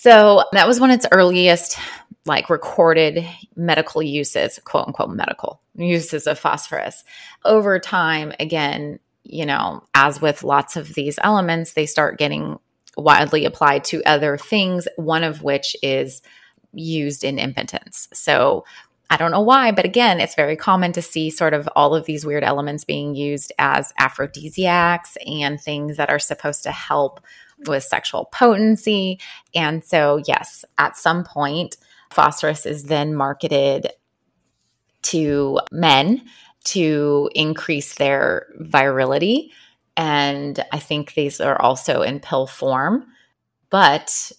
So that was one of its earliest like recorded medical uses, quote unquote medical uses of phosphorus. Over time, again, you know, as with lots of these elements, they start getting widely applied to other things, one of which is used in impotence. So I don't know why, but again, it's very common to see sort of all of these weird elements being used as aphrodisiacs and things that are supposed to help with sexual potency. And so, yes, at some point, phosphorus is then marketed to men to increase their virility. And I think these are also in pill form, but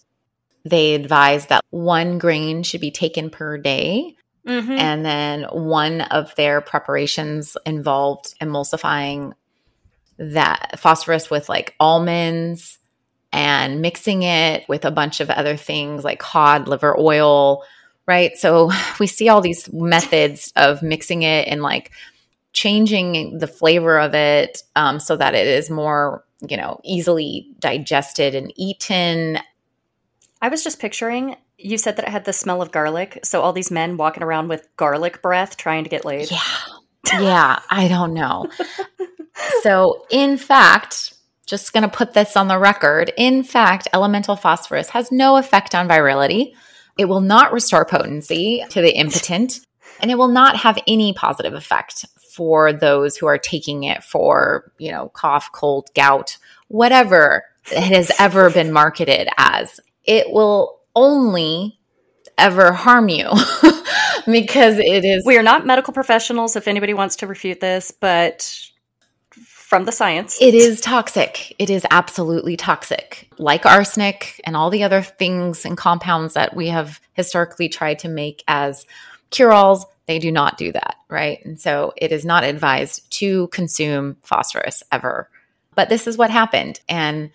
they advise that one grain should be taken per day. Mm-hmm. And then one of their preparations involved emulsifying that phosphorus with like almonds and mixing it with a bunch of other things like cod liver oil, right? So we see all these methods of mixing it and like changing the flavor of it um, so that it is more, you know, easily digested and eaten. I was just picturing. You said that it had the smell of garlic, so all these men walking around with garlic breath trying to get laid. Yeah. Yeah, I don't know. so, in fact, just going to put this on the record. In fact, elemental phosphorus has no effect on virility. It will not restore potency to the impotent, and it will not have any positive effect for those who are taking it for, you know, cough, cold, gout, whatever it has ever been marketed as. It will only ever harm you because it is We are not medical professionals. If anybody wants to refute this, but from the science, It is toxic. It is absolutely toxic. Like arsenic and all the other things and compounds that we have historically tried to make as cure alls, they do not do that, right? And so it is not advised to consume phosphorus ever. But this is what happened. And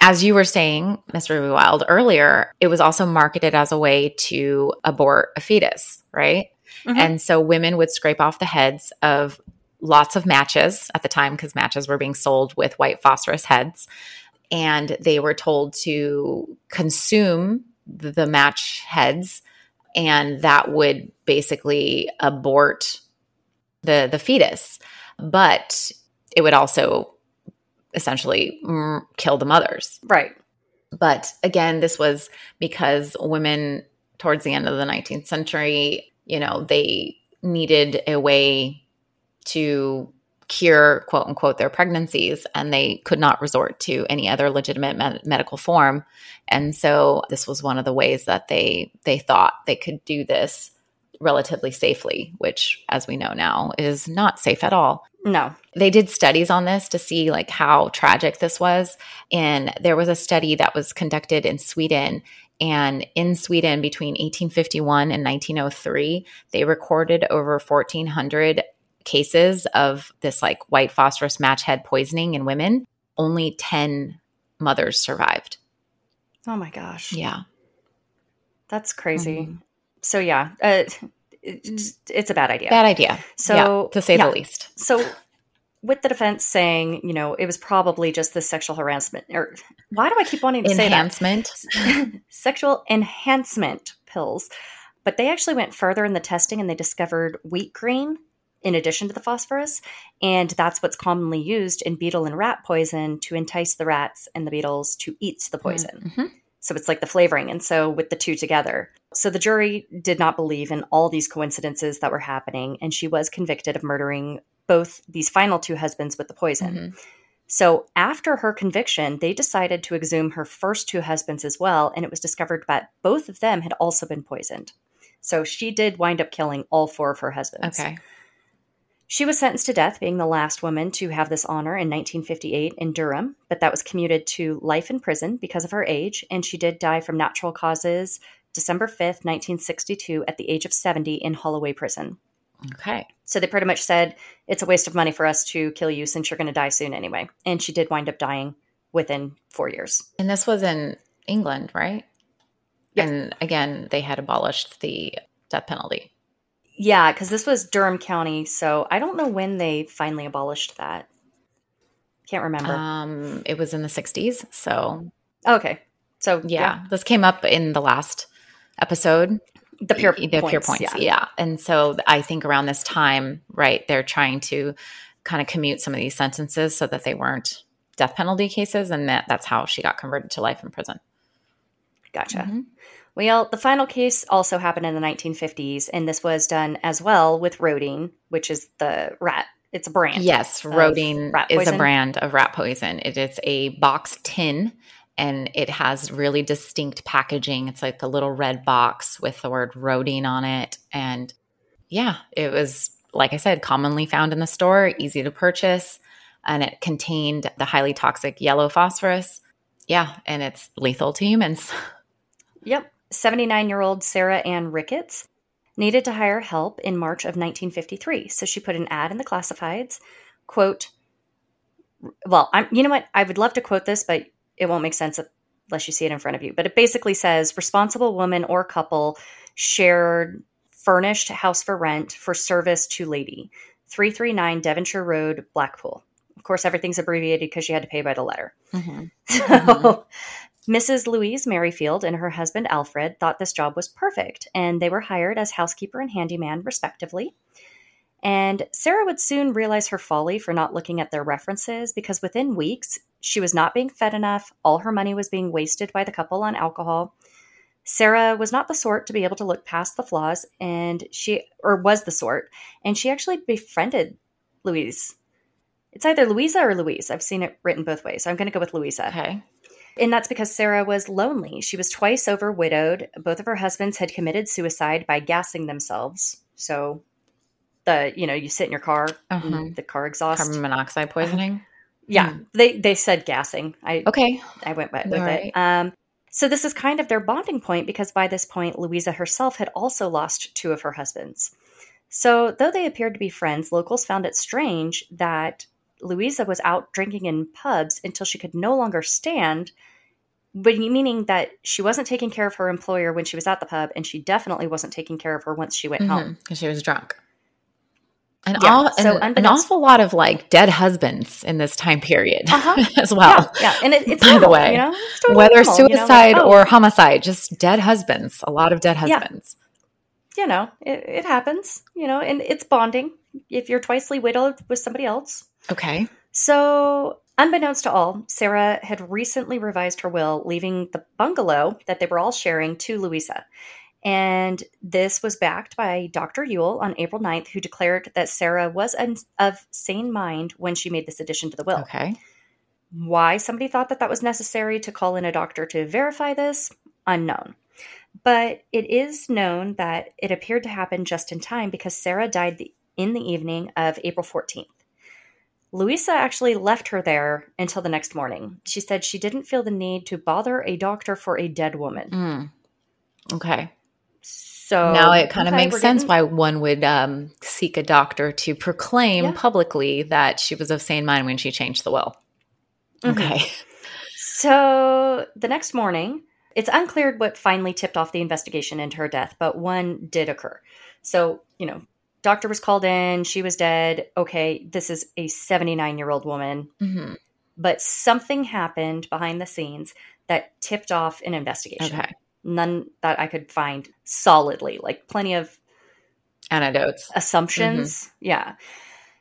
as you were saying, Mr. Ruby Wild, earlier, it was also marketed as a way to abort a fetus, right? Mhm. And so women would scrape off the heads of lots of matches at the time because matches were being sold with white phosphorus heads. And they were told to consume the, the match heads, and that would basically abort the, the fetus. But it would also essentially mm, kill the mothers. right. But again, this was because women towards the end of the 19th century, you know, they needed a way to cure quote unquote their pregnancies and they could not resort to any other legitimate med- medical form. And so this was one of the ways that they they thought they could do this relatively safely which as we know now is not safe at all. No. they did studies on this to see like how tragic this was. And there was a study that was conducted in sweden. And in sweden between 1851 and 1903 they recorded over 1400 cases of this like white phosphorus match head poisoning in women only 10 mothers survived Oh my gosh. yeah That's crazy. Mhm. So yeah, uh, it's, it's a bad idea. bad idea So, Yeah, to say yeah. the least So with the defense saying, you know, it was probably just the sexual harassment or why do I keep wanting to enhancement say that? Enhancement. Sexual enhancement pills. But they actually went further in the testing and they discovered wheat grain in addition to the phosphorus. And that's what's commonly used in beetle and rat poison to entice the rats and the beetles to eat the poison. Mhm. So it's like the flavoring. And so with the two together. So the jury did not believe in all these coincidences that were happening. And she was convicted of murdering both these final two husbands with the poison. Mhm. So after her conviction, they decided to exhume her first two husbands as well. And it was discovered that both of them had also been poisoned. So she did wind up killing all four of her husbands. okay She was sentenced to death, being the last woman to have this honor in 1958 in Durham, but that was commuted to life in prison because of her age, and she did die from natural causes December 5th, 1962, at the age of 70 in Holloway Prison. Okay. So they pretty much said it's a waste of money for us to kill you since you're going to die soon anyway. And she did wind up dying within four years. And this was in England, right? Yep. And again, they had abolished the death penalty. Yeah, because this was Durham County. So I don't know when they finally abolished that. Can't remember. Um, it was in the 60s. So, okay. So yeah, this came up in the last episode. the pure the points, Pierrepoints. Yeah. Yeah. And so I think around this time, right, they're trying to kind of commute some of these sentences so that they weren't death penalty cases. And that, that's how she got converted to life in prison. Gotcha. Mhm. Well, the final case also happened in the 1950s, and this was done as well with Rodine, which is the rat. It's a brand. Yes, rat is a brand of rat poison. It is a box tin and it has really distinct packaging. It's like a little red box with the word Rodine on it. And yeah, it was, like I said, commonly found in the store, easy to purchase. And it contained the highly toxic yellow phosphorus. Yeah, and it's lethal to humans. Yep. 79 year old Sarah Ann Ricketts needed to hire help in March of 1953. So she put an ad in the classifieds, quote, well, I'm, you know what? I would love to quote this, but it won't make sense unless you see it in front of you. But it basically says responsible woman or couple shared furnished house for rent for service to lady, 339 Devonshire Road, Blackpool. Of course, everything's abbreviated because you had to pay by the letter. Mm-hmm. Mm-hmm. So, Mrs. Louise Merrifield and her husband Alfred thought this job was perfect, and they were hired as housekeeper and handyman, respectively. And Sarah would soon realize her folly for not looking at their references because within weeks, she was not being fed enough. All her money was being wasted by the couple on alcohol. Sarah was not the sort to be able to look past the flaws, and she, or was the sort, and she actually befriended Louise. It's either Louisa or Louise. I've seen it written both ways. So I'm going to go with Louisa. Okay. And that's because Sarah was lonely. She was twice over widowed. Both of her husbands had committed suicide by gassing themselves. So the, you know, you sit in your car, Uh-huh. and the car exhaust. Carbon monoxide poisoning. yeah, Hmm. they they said gassing. I Okay. I went with, with All it. Um, so this is kind of their bonding point because by this point, Louisa herself had also lost two of her husbands. So though they appeared to be friends, locals found it strange that Louisa was out drinking in pubs until she could no longer stand. But meaning that she wasn't taking care of her employer when she was at the pub, and she definitely wasn't taking care of her once she went home. Because she was drunk. And, Yeah, all, so and an awful lot of like dead husbands in this time period Uh-huh. as well. Yeah, yeah, and it, it's By the way, you know, totally Whether normal, you know, like, suicide oh, or homicide, just dead husbands. A lot of dead Yeah. husbands. you know, it, it happens, you know, and it's bonding if you're twicely widowed with somebody else. Okay. So, unbeknownst to all, Sarah had recently revised her will, leaving the bungalow that they were all sharing to Louisa. And this was backed by Dr. Yule on April 9th, who declared that Sarah was un- of sane mind when she made this addition to the will. Okay. Why somebody thought that that was necessary to call in a doctor to verify this, unknown. But it is known that it appeared to happen just in time because Sarah died the, in the evening of April 14th. Louisa actually left her there until the next morning. She said she didn't feel the need to bother a doctor for a dead woman. Mm. Okay. So now it kind of okay, makes sense getting- why one would um, seek a doctor to proclaim Yeah. publicly that she was of sane mind when she changed the will. Mhm. Okay. So the next morning, it's unclear what finally tipped off the investigation into her death, but one did occur. So, you know, doctor was called in, she was dead. Okay, this is a 79 year old woman, hmm but something happened behind the scenes that tipped off an investigation. Okay. None that I could find solidly, like plenty of anecdotes, assumptions. Yeah.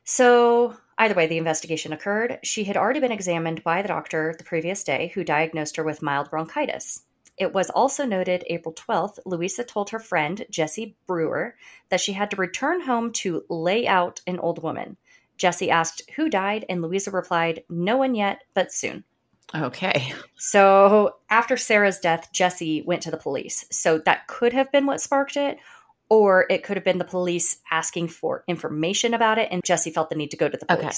So, either way, the investigation occurred. She had already been examined by the doctor the previous day, who diagnosed her with mild bronchitis. It was also noted April 12th, Louisa told her friend, Jessie Brewer, that she had to return home to lay out an old woman. Jessie asked who died, and Louisa replied, No one yet, but soon. Okay. So after Sarah's death, Jesse went to the police. So that could have been what sparked it, or it could have been the police asking for information about it, and Jesse felt the need to go to the Okay.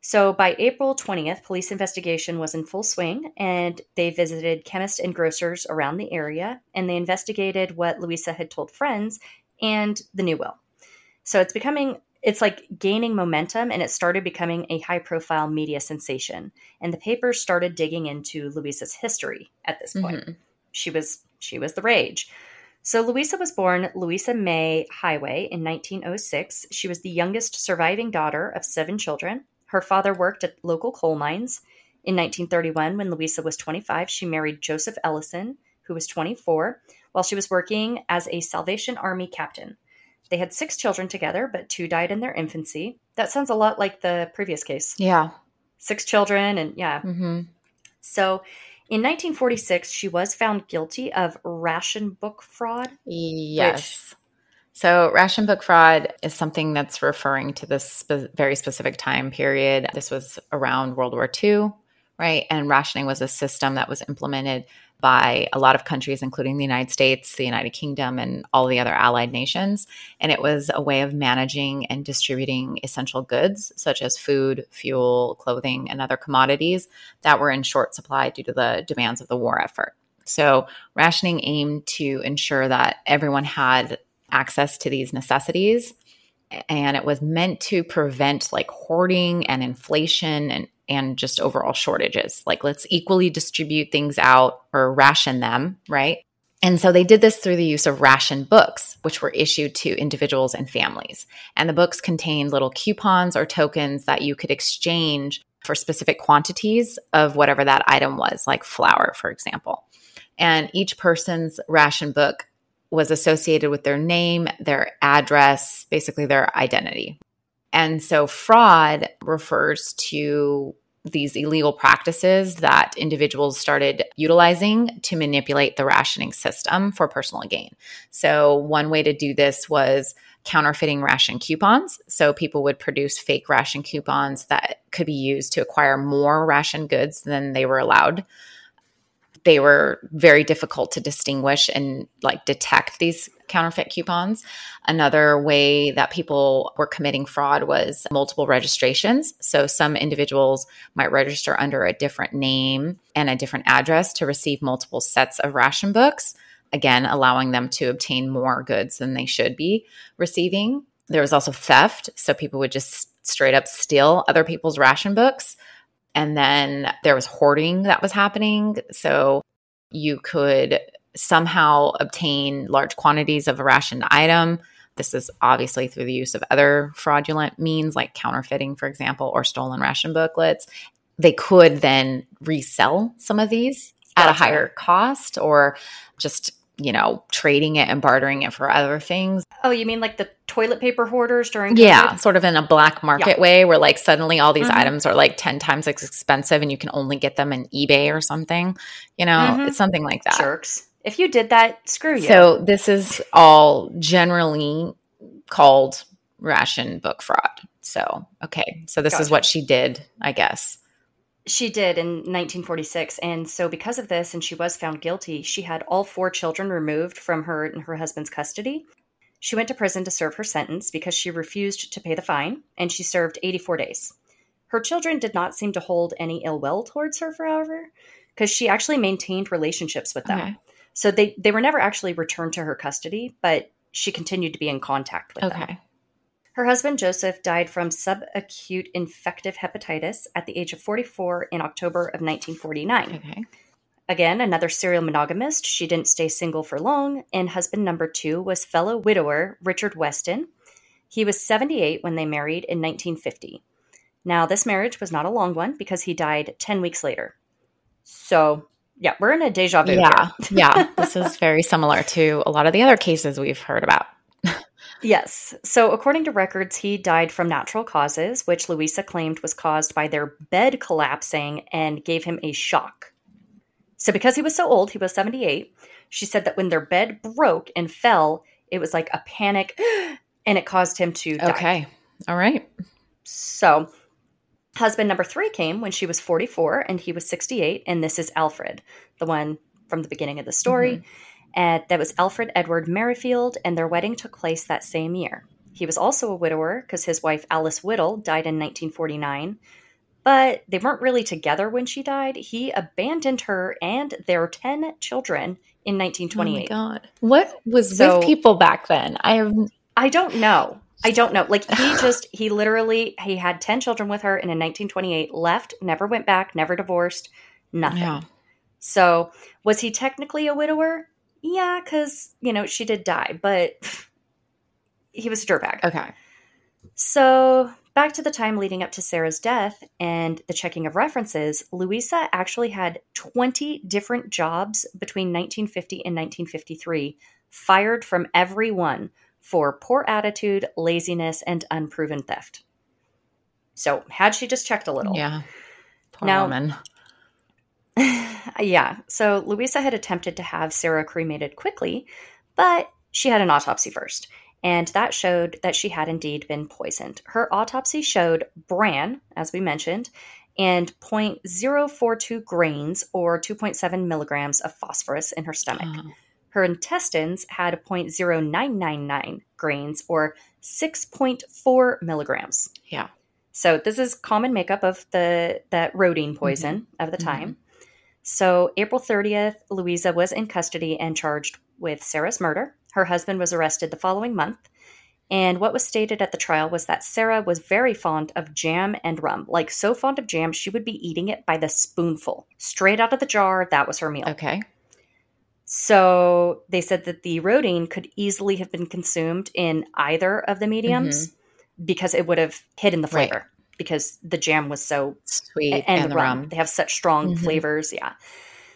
So by April 20th, police investigation was in full swing, and they visited chemists and grocers around the area, and they investigated what Louisa had told friends and the new will. So it's becoming it's like gaining momentum and it started becoming a high profile media sensation. And the papers started digging into Louisa's history at this point. Mm-hmm. She was she was the rage. So Louisa was born Louisa May Highway in 1906. She was the youngest surviving daughter of seven children. Her father worked at local coal mines. In 1931, when Louisa was 25, she married Joseph Ellison, who was 24, while she was working as a Salvation Army captain. They had six children together, but two died in their infancy. That sounds a lot like the previous case. Yeah. Six children, and yeah. Mm-hmm. So in 1946, she was found guilty of ration book fraud. Yes. So, ration book fraud is something that's referring to this spe- very specific time period. This was around World War II, right? And rationing was a system that was implemented by a lot of countries, including the United States, the United Kingdom, and all the other allied nations. And it was a way of managing and distributing essential goods such as food, fuel, clothing, and other commodities that were in short supply due to the demands of the war effort. So, rationing aimed to ensure that everyone had access to these necessities. And it was meant to prevent like hoarding and inflation and and just overall shortages. Like, let's equally distribute things out or ration them, right? And so they did this through the use of ration books, which were issued to individuals and families. And the books contained little coupons or tokens that you could exchange for specific quantities of whatever that item was, like flour, for example. And each person's ration book was associated with their name, their address, basically their identity. And so fraud refers to these illegal practices that individuals started utilizing to manipulate the rationing system for personal gain. So, one way to do this was counterfeiting ration coupons. So, people would produce fake ration coupons that could be used to acquire more ration goods than they were allowed they were very difficult to distinguish and like detect these counterfeit coupons. Another way that people were committing fraud was multiple registrations. So some individuals might register under a different name and a different address to receive multiple sets of ration books, again, allowing them to obtain more goods than they should be receiving. There was also theft. So people would just straight up steal other people's ration books and then there was hoarding that was happening. So you could somehow obtain large quantities of a rationed item. This is obviously through the use of other fraudulent means like counterfeiting, for example, or stolen ration booklets. They could then resell some of these at a higher cost or just you know, trading it and bartering it for other things. Oh, you mean like the toilet paper hoarders during COVID? Yeah, sort of in a black market yeah. way where like suddenly all these mm-hmm. items are like 10 times as expensive and you can only get them in eBay or something. You know, mm-hmm. it's something like that. Jerks. If you did that, screw you. So this is all generally called ration book fraud. So, okay. So this gotcha. is what she did, I guess. She did in 1946. And so, because of this, and she was found guilty, she had all four children removed from her and her husband's custody. She went to prison to serve her sentence because she refused to pay the fine, and she served 84 days. Her children did not seem to hold any ill will towards her, however, because she actually maintained relationships with them. Okay. So they, they were never actually returned to her custody, but she continued to be in contact with okay. them. Her husband, Joseph, died from subacute infective hepatitis at the age of 44 in October of 1949. Okay. Again, another serial monogamist. She didn't stay single for long, and husband number two was fellow widower Richard Weston. He was 78 when they married in 1950. Now, this marriage was not a long one because he died 10 weeks later. So, yeah, we're in a deja vu. Yeah. yeah. This is very similar to a lot of the other cases we've heard about. Yes. So, according to records, he died from natural causes, which Louisa claimed was caused by their bed collapsing and gave him a shock. So, because he was so old, he was 78, she said that when their bed broke and fell, it was like a panic and it caused him to die. Okay. All right. So, husband number three came when she was 44 and he was 68. And this is Alfred, the one from the beginning of the story. Mm-hmm. And that was Alfred Edward Merrifield, and their wedding took place that same year. He was also a widower because his wife Alice Whittle died in 1949, but they weren't really together when she died. He abandoned her and their 10 children in 1928. Oh my god. What was so, with people back then? I have I don't know. I don't know. Like he just he literally he had 10 children with her and in 1928 left, never went back, never divorced, nothing. Yeah. So, was he technically a widower? Yeah, cuz you know, she did die, but he was a dirtbag. Okay. So, back to the time leading up to Sarah's death and the checking of references, Louisa actually had 20 different jobs between 1950 and 1953, fired from every one for poor attitude, laziness, and unproven theft. So, had she just checked a little? Yeah. Poor Now- woman. yeah. So, Louisa had attempted to have Sarah cremated quickly, but she had an autopsy first. And that showed that she had indeed been poisoned. Her autopsy showed bran, as we mentioned, and 0.042 grains or 2.7 milligrams of phosphorus in her stomach. Oh, Her intestines had 0.0999 grains or 6.4 milligrams. yeah. So this is common makeup of the that Rodine poison mm-hmm. of the time. Mm-hmm. So April 30th, Louisa was in custody and charged with Sarah's murder. Her husband was arrested the following month. And what was stated at the trial was that Sarah was very fond of jam and rum. Like so fond of jam, she would be eating it by the spoonful. Straight out of the jar, that was her meal. Okay. So they said that the Rodine could easily have been consumed in either of the mediums because it would have hidden the Mm-hmm. Right. Because the jam was so Sweet and, and, the rum. rum. They have such strong Mhm. flavors, yeah.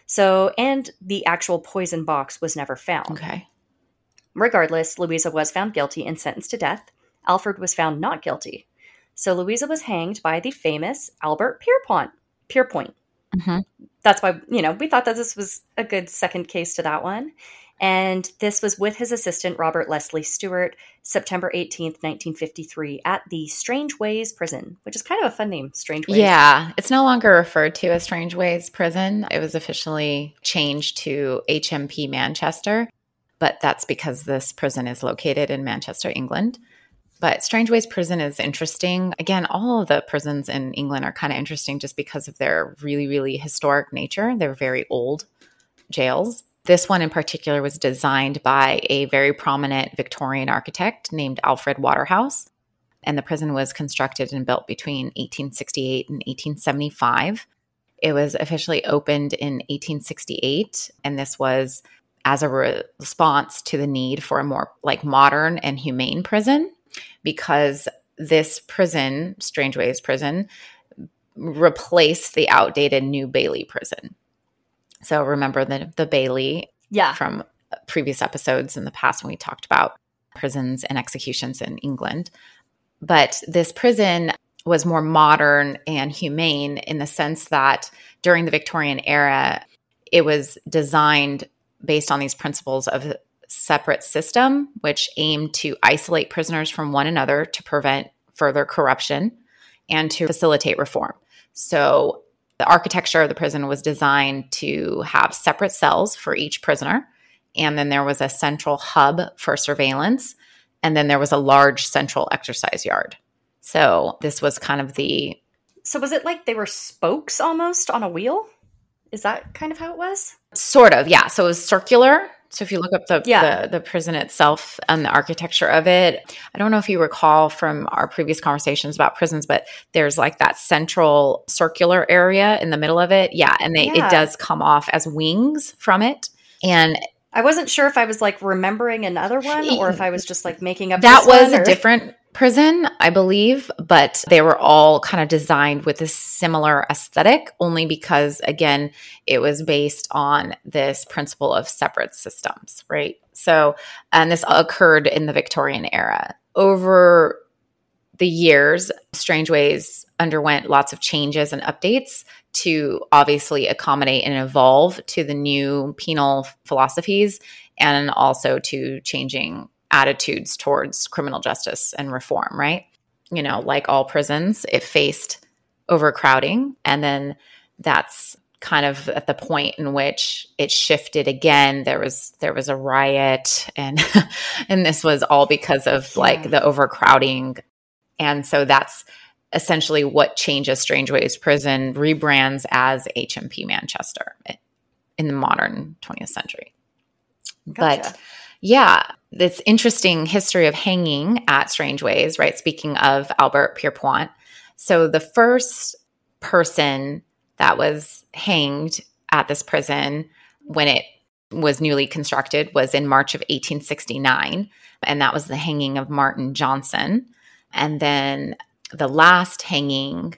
So and the actual poison box was never found. Okay. Regardless, Louisa was found guilty and sentenced to death. Alfred was found not guilty. So Louisa was hanged by the famous Albert Pierrepoint. Pierrepoint. hmm That's why, you know, we thought that this was a good second case to that one. And this was with his assistant, Robert Leslie Stewart, September 18th, 1953, at the Strangeways prison, which is kind of a fun name, Strangeways. Yeah, it's no longer referred to as Strangeways Prison. It was officially changed to HMP Manchester, but that's because this prison is located in Manchester, England. But Strangeways Prison is interesting. Again, all of the prisons in England are kind of interesting just because of their really, really historic nature. They're very old jails. This one in particular was designed by a very prominent Victorian architect named Alfred Waterhouse and the prison was constructed and built between 1868 and 1875. It was officially opened in 1868, and this was as a re- response to the need for a more like modern and humane prison because this prison, Strangeways Prison, replaced the outdated New Bailey prison. So remember the the Bailey Yeah. from previous episodes in the past when we talked about prisons and executions in England. But this prison was more modern and humane in the sense that during the Victorian era, it was designed based on these principles of a separate system, which aimed to isolate prisoners from one another to prevent further corruption and to facilitate reform. So the architecture of the prison was designed to have separate cells for each prisoner. And then there was a central hub for surveillance. And then there was a large central exercise yard. So this was kind of the So was it like they were spokes almost on a wheel? Is that kind of how it was? sort of, yeah. So it was circular. So if you look up the, Yeah. the the prison itself and the architecture of it, I don't know if you recall from our previous conversations about prisons, but there's like that central circular area in the middle of it. Yeah, and they Yeah. it does come off as wings from it. And I wasn't sure if I was like remembering another one or if I was just like making up that was one, a different prison, I believe, but they were all kind of designed with a similar aesthetic, only because, again, it was based on this principle of separate systems, right? So, and this occurred in the Victorian era. Over the years, Strangeways underwent lots of changes and updates to obviously accommodate and evolve to the new penal philosophies and also to changing attitudes towards criminal justice and reform, right? You know, like all prisons, it faced overcrowding. And then that's kind of at the point in which it shifted again there was there was a riot and and this was all because of like Yeah. the overcrowding and so that's essentially what changes strangeways prison rebrands as hmp manchester in the modern 20th century Gotcha. but Yeah, this interesting history of hanging at strangeways, right? Speaking of Albert Pierrepoint. So the first person that was hanged at this prison when it was newly constructed was in March of 1869. And that was the hanging of Martin Johnson. And then the last hanging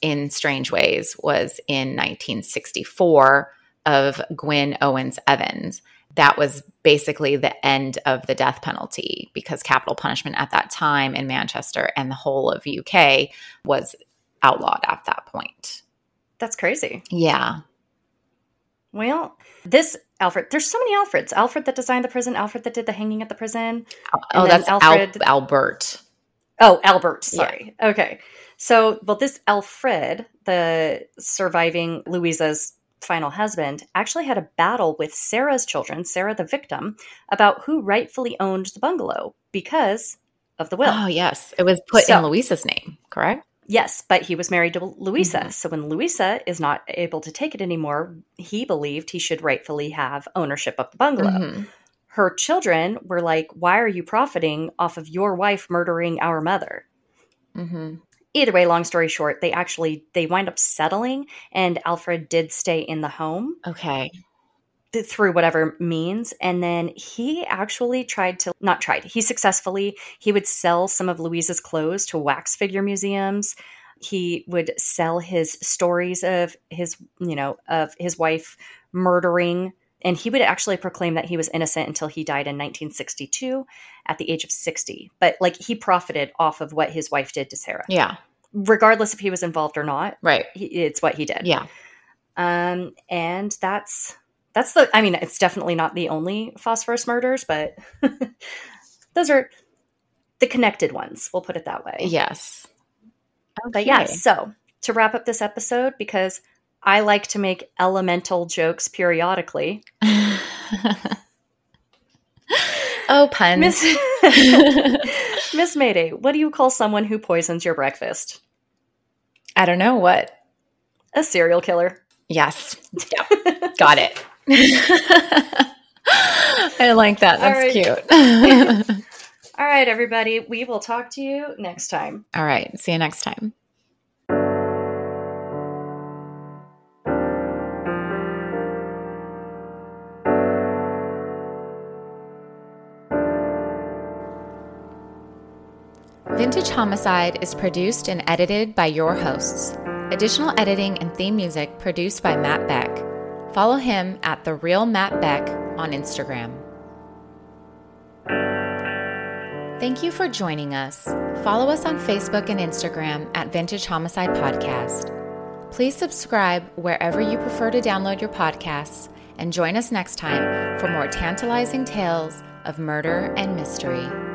in strangeways was in 1964 of Gwynne Owens Evans. That was basically the end of the death penalty because capital punishment at that time in Manchester and the whole of UK was outlawed at that point. That's crazy. Yeah. Well, this Alfred, there's so many Alfreds. Alfred that designed the prison, Alfred that did the hanging at the prison. Oh, oh that's Alfred. Al- Albert. Oh, Albert. Sorry. Yeah. Okay. So, well, this Alfred, the surviving Louisa's final husband, actually had a battle with Sarah's children, Sarah the victim, about who rightfully owned the bungalow because of the will. Oh, yes. It was put so, in Louisa's name, correct? Yes, but he was married to Louisa. Mm-hmm. So when Louisa is not able to take it anymore, he believed he should rightfully have ownership of the bungalow. Mm-hmm. Her children were like, Why are you profiting off of your wife murdering our mother? Mm-hmm. Either way, long story short, they actually they wind up settling and Alfred did stay in the home. Okay through whatever means and then he actually tried to not tried he successfully he would sell some of louise's clothes to wax figure museums he would sell his stories of his you know of his wife murdering and he would actually proclaim that he was innocent until he died in 1962 at the age of 60 but like he profited off of what his wife did to sarah. Yeah. Regardless if he was involved or not right. he, it's what he did. Yeah. Um and that's that's the i mean it's definitely not the only phosphorus murders but those are the connected ones we'll put it that way. Yes. Okay. but yeah so to wrap up this episode because i like to make elemental jokes periodically oh puns miss, miss mayday what do you call someone who poisons your breakfast i don't know what a serial killer yes yep. got it I like that. That's right. cute. All right, everybody. We will talk to you next time. All right. See you next time. Vintage Homicide is produced and edited by your hosts. Additional editing and theme music produced by Matt Beck. Follow him at The Real Matt Beck on Instagram. Thank you for joining us. Follow us on Facebook and Instagram at Vintage Homicide Podcast. Please subscribe wherever you prefer to download your podcasts and join us next time for more tantalizing tales of murder and mystery.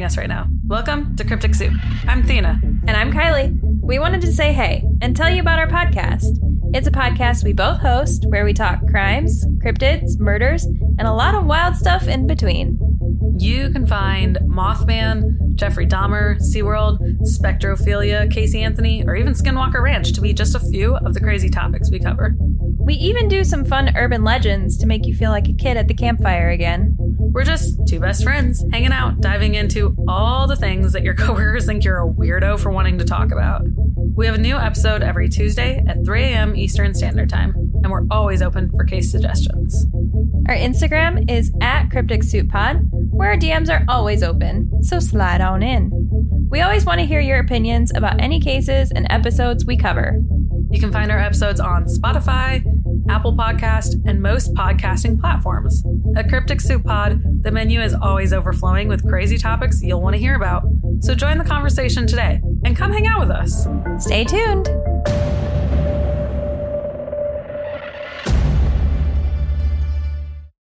Hearing us right now. Welcome to Cryptic Soup. I'm Thena. And I'm Kylie. We wanted to say hey and tell you about our podcast. It's a podcast we both host where we talk crimes, cryptids, murders, and a lot of wild stuff in between. You can find Mothman, Jeffrey Dahmer, SeaWorld, Spectrophilia, Casey Anthony, or even Skinwalker Ranch to be just a few of the crazy topics we cover. We even do some fun urban legends to make you feel like a kid at the campfire again. We're just two best friends hanging out, diving into all the things that your coworkers think you're a weirdo for wanting to talk about. We have a new episode every Tuesday at 3 a.m. Eastern Standard Time, and we're always open for case suggestions. Our Instagram is at Cryptic Soup Pod, where our DMs are always open, so slide on in. We always want to hear your opinions about any cases and episodes we cover. You can find our episodes on Spotify, Apple Podcast, and most podcasting platforms. At Cryptic Soup Pod, The menu is always overflowing with crazy topics you'll want to hear about. So join the conversation today and come hang out with us. Stay tuned.